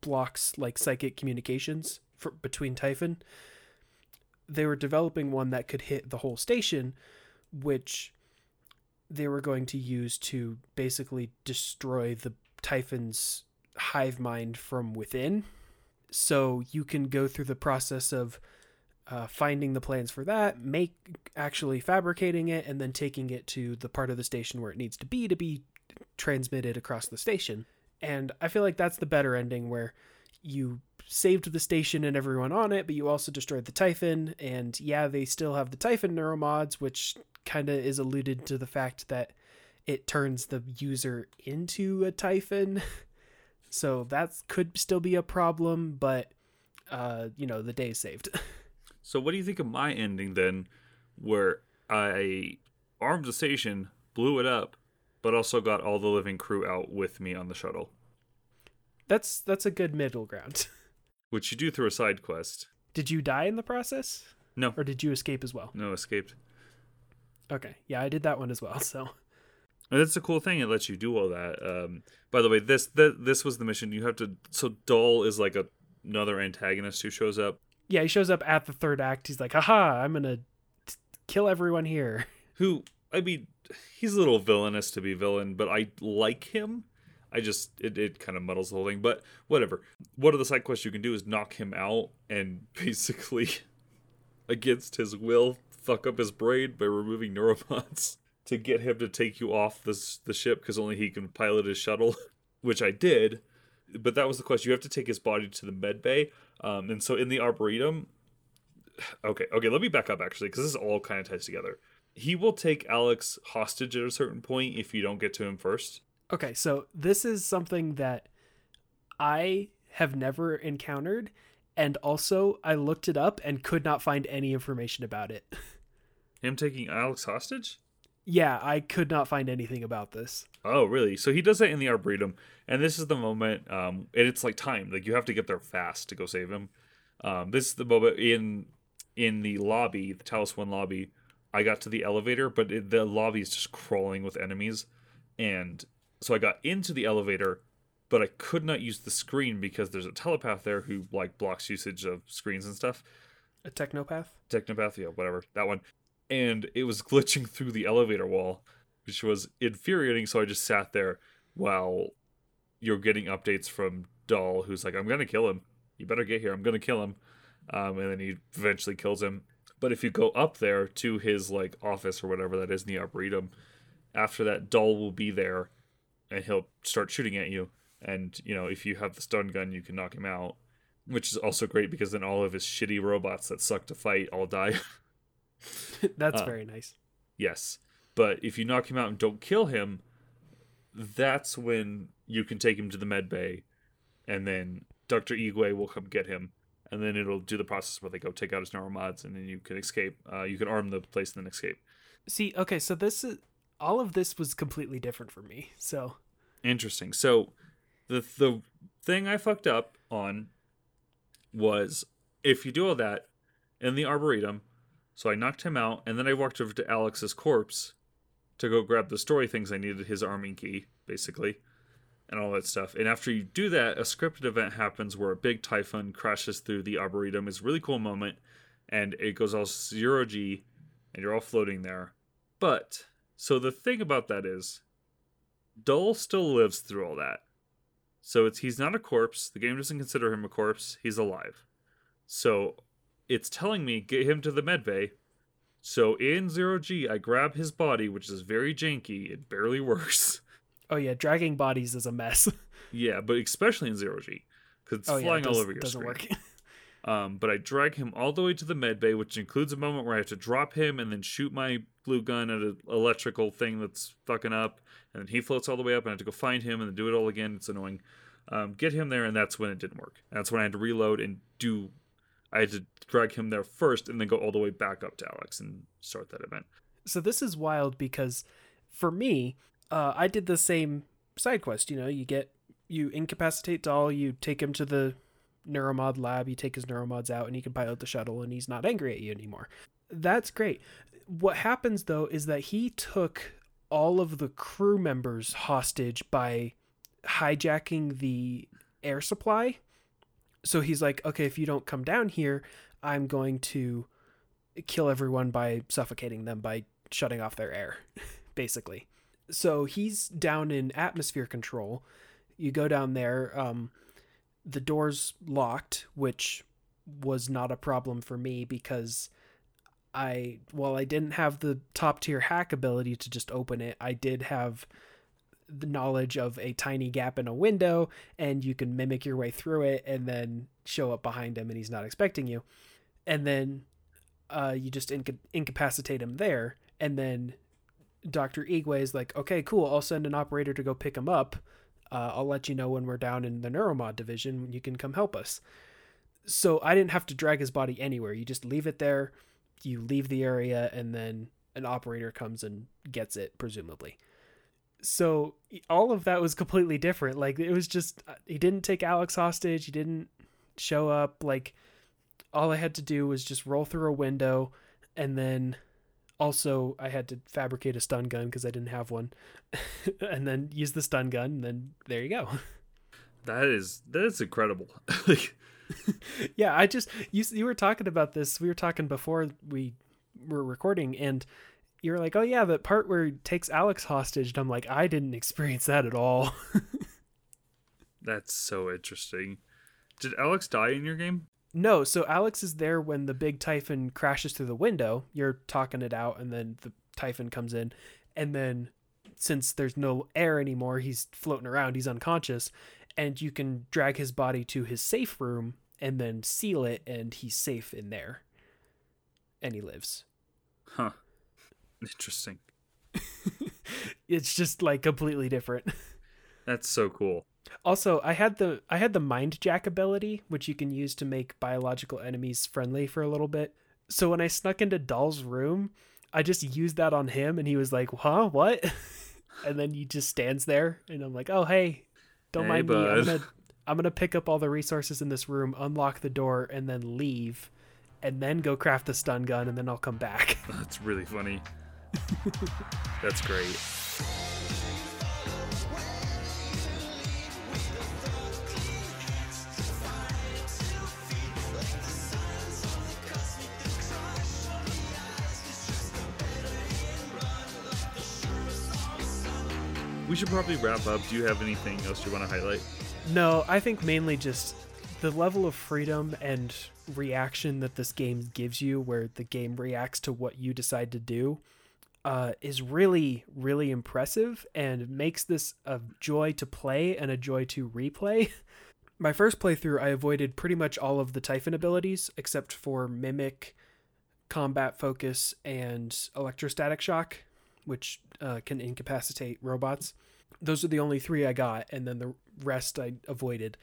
blocks like psychic communications for, between Typhon. They were developing one that could hit the whole station, which they were going to use to basically destroy the Typhon's hive mind from within so you can go through the process of uh, finding the plans for that, make actually fabricating it, and then taking it to the part of the station where it needs to be to be transmitted across the station. And I feel like that's the better ending where you saved the station and everyone on it, but you also destroyed the Typhon. And yeah, they still have the Typhon neuromods, which kind of is alluded to the fact that it turns the user into a Typhon. <laughs> So that could still be a problem, but uh, you know, the day saved. <laughs> so what do you think of my ending then where I armed the station, blew it up, but also got all the living crew out with me on the shuttle? That's that's a good middle ground. <laughs> Which you do through a side quest. Did you die in the process? No. Or did you escape as well? No, escaped. Okay. Yeah, I did that one as well, <laughs> so And that's a cool thing. It lets you do all that. Um, by the way, this th- this was the mission. You have to. So Dahl is like a, another antagonist who shows up. Yeah, he shows up at the third act. He's like, "Haha, I'm gonna t- kill everyone here." <laughs> Who I mean, he's a little villainous to be villain, but I like him. I just it, it kind of muddles the whole thing, but whatever. One of the side quests you can do is knock him out and <laughs> basically, against his will, fuck up his brain by removing neuromods to get him to take you off the the ship because only he can pilot his shuttle, <laughs> which I did. But that was the quest. You have to take his body to the med bay, um, and so in the arboretum. <sighs> Okay, okay. Let me back up actually, because this all kind of ties together. He will take Alex hostage at a certain point if you don't get to him first. Okay, so this is something that I have never encountered, and also I looked it up and could not find any information about it. <laughs> Him taking Alex hostage? Yeah, I could not find anything about this. Oh, really? So he does that in the Arboretum, and this is the moment, um, and it's like time. Like you have to get there fast to go save him. Um, this is the moment in in the lobby, the Talos One lobby. I got to the elevator, but it, the lobby is just crawling with enemies, and so I got into the elevator, but I could not use the screen because there's a telepath there who like blocks usage of screens and stuff. A technopath? Technopath, yeah, whatever that one and it was <laughs> glitching through the elevator wall, which was infuriating. So I just sat there while you're getting updates from Dahl, who's like, "I'm gonna kill him. You better get here. I'm gonna kill him." Um, and then he eventually kills him. But if you go up there to his like office or whatever that is in the arboretum, after that, Dahl will be there, and he'll start shooting at you. And you know, if you have the stun gun, you can knock him out, which is also great because then all of his shitty robots that suck to fight all die. <laughs> <laughs> that's uh, very nice. Yes. But if you knock him out and don't kill him, that's when you can take him to the med bay and then Dr. Igwe will come get him and then it'll do the process where they go take out his neuromods and then you can escape. Uh, you can arm the place and then escape. See, okay, so this is all of this was completely different for me. So interesting. So the the thing I fucked up on was if you do all that in the arboretum, so I knocked him out, and then I walked over to Alex's corpse to go grab the story things I needed, his arming key, basically, and all that stuff. And after you do that, a scripted event happens where a big typhon crashes through the arboretum. It's a really cool moment, and it goes all zero G, and you're all floating there. But so the thing about that is, Dahl still lives through all that. So it's he's not a corpse. The game doesn't consider him a corpse. He's alive. So it's telling me get him to the medbay. So in zero G, I grab his body, which is very janky. It barely <laughs> works. Oh yeah, dragging bodies is a mess. <laughs> yeah, but especially in zero G, because it's oh, flying yeah, it all over your doesn't screen. Work. <laughs> um, but I drag him all the way to the medbay, which includes a moment where I have to drop him and then shoot my glue gun at an electrical thing that's fucking up, and then he floats all the way up, and I have to go find him and then do it all again. It's annoying. Um, get him there, and that's when it didn't work. That's when I had to reload and do I had to drag him there first and then go all the way back up to Alex and start that event. So this is wild because for me, uh, I did the same side quest. You know, you get you incapacitate Dahl, you take him to the neuromod lab, you take his neuromods out, and he can pilot the shuttle, and he's not angry at you anymore. That's great. What happens though is that he took all of the crew members hostage by hijacking the air supply so he's like, okay, if you don't come down here, I'm going to kill everyone by suffocating them by shutting off their air, <laughs> basically. So he's down in atmosphere control. You go down there, um, the door's locked, which was not a problem for me because I, while I didn't have the top tier hack ability to just open it, I did have the knowledge of a tiny gap in a window and you can mimic your way through it and then show up behind him and he's not expecting you. And then uh, you just inca- incapacitate him there. And then dr igwe is like okay cool. I'll send an operator to go pick him up. Uh, i'll let you know when we're down in the neuromod division. You can come help us. So i didn't have to drag his body anywhere. You just leave it there. You leave the area and then an operator comes and gets it presumably so all of that was completely different like it was just uh, he didn't take alex hostage he didn't show up like all i had to do was just roll through a window and then Also, I had to fabricate a stun gun because I didn't have one, <laughs> and then use the stun gun. And then there you go. <laughs> That is that is incredible. <laughs> like, yeah, I just you you were talking about this. We were talking before we were recording, and you were like, "Oh yeah, the part where he takes Alex hostage." And I'm like, I didn't experience that at all. <laughs> that's so interesting. Did Alex die in your game? No, so Alex is there when the big typhon crashes through the window. You're talking it out, and then the typhon comes in, and then since there's no air anymore, he's floating around. He's unconscious, and you can drag his body to his safe room and then seal it, and he's safe in there, and he lives. Huh. Interesting. <laughs> it's just like completely different. That's so cool. Also, I had the I had the mind jack ability, which you can use to make biological enemies friendly for a little bit. So when I snuck into Dahl's room, I just used that on him, and he was like, "Huh? What?" <laughs> and then he just stands there, and I'm like, "Oh, hey, don't Hey, mind me. I'm gonna <laughs> I'm gonna pick up all the resources in this room, unlock the door, and then leave, and then go craft the stun gun, and then I'll come back." That's really funny. <laughs> That's great. We should probably wrap up. Do you have anything else you want to highlight? No, I think mainly just the level of freedom and reaction that this game gives you, where the game reacts to what you decide to do, uh, is really, really impressive and makes this a joy to play and a joy to replay. <laughs> My first playthrough, I avoided pretty much all of the Typhon abilities except for Mimic, Combat Focus, and Electrostatic Shock, which uh, can incapacitate robots those are the only three I got, and then the rest I avoided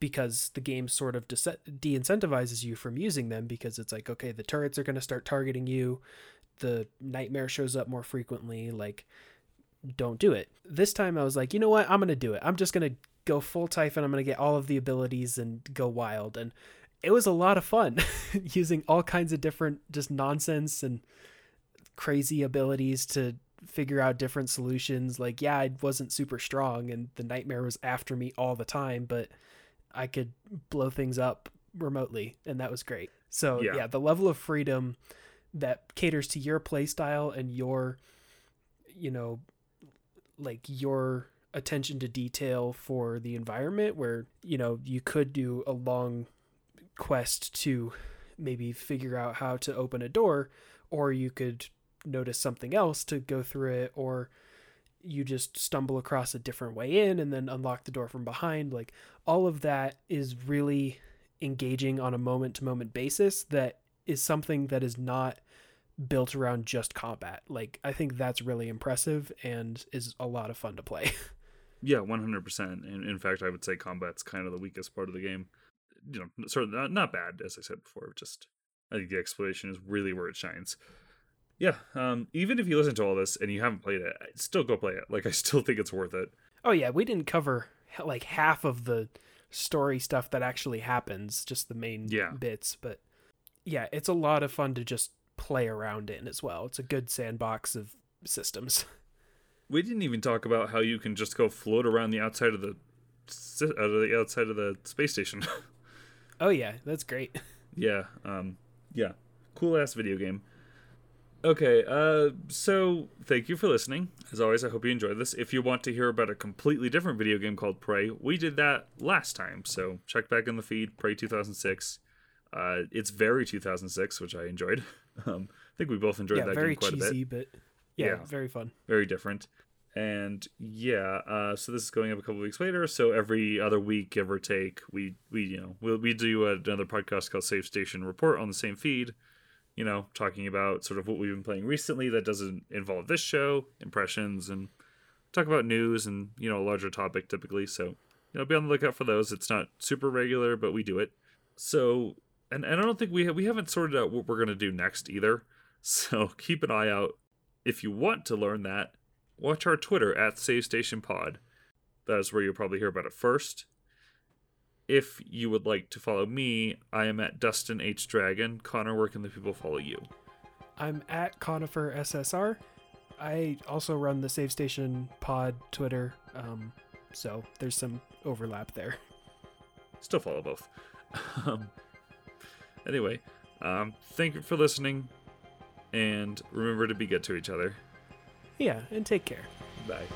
because the game sort of de incentivizes you from using them because it's like, okay, the turrets are going to start targeting you, the nightmare shows up more frequently. Like, don't do it. This time I was like, you know what? I'm going to do it. I'm just going to go full Typhon. I'm going to get all of the abilities and go wild. And it was a lot of fun <laughs> using all kinds of different just nonsense and crazy abilities to figure out different solutions. Like, yeah, I wasn't super strong and the nightmare was after me all the time, but I could blow things up remotely and that was great. So, Yeah. yeah, the level of freedom that caters to your play style and your you know like your attention to detail for the environment where, you know, you could do a long quest to maybe figure out how to open a door or you could notice something else to go through it or you just stumble across a different way in and then unlock the door from behind. Like all of that is really engaging on a moment to moment basis that is something that is not built around just combat like i think that's really impressive and is a lot of fun to play <laughs> Yeah, one hundred percent. And in fact, I would say combat's kind of the weakest part of the game. You know, sort of not, not bad, as I said before. Just I think the exploration is really where it shines. Yeah, um, even if you listen to all this and you haven't played it, still go play it. Like <laughs> I still think it's worth it. oh yeah we didn't cover like half of the story stuff that actually happens just the main Yeah. bits but yeah it's a lot of fun to just play around in as well it's a good sandbox of systems <laughs> We didn't even talk about how you can just go float around the outside of the out of the outside of the space station. <laughs> oh yeah that's great <laughs> yeah, um, yeah, cool ass video game. Okay, uh, so thank you for listening. As always, I hope you enjoyed this. If you want to hear about a completely different video game called Prey, we did that last time. So check back in the feed, Prey 2006. Uh, it's very 2006, which I enjoyed. Um, I think we both enjoyed yeah that very game quite a bit. cheesy but yeah, Yeah. very fun very different. And yeah, uh, so this is going up a couple weeks later. So every other week, give or take, we we you know we'll, we do another podcast called Save Station Report on the same feed. You know, talking about sort of what we've been playing recently that doesn't involve this show, impressions, and talk about news and you know a larger topic typically. So you know, be on the lookout for those. It's not super regular, but we do it. So and, and I don't think we ha- we haven't sorted out what we're gonna do next either. <laughs> So keep an eye out if you want to learn that, watch our Twitter at Save Station Pod. That is where you'll probably hear about it first. If you would like to follow me, I am at Dustin H Dragon. Connor, where can the people follow you? I'm at Conifer SSR. I also run the Save Station Pod Twitter, um, so there's some overlap there. Still follow both. <laughs> Um, anyway, um, thank you for listening, and remember to be good to each other. Yeah, and take care. Bye.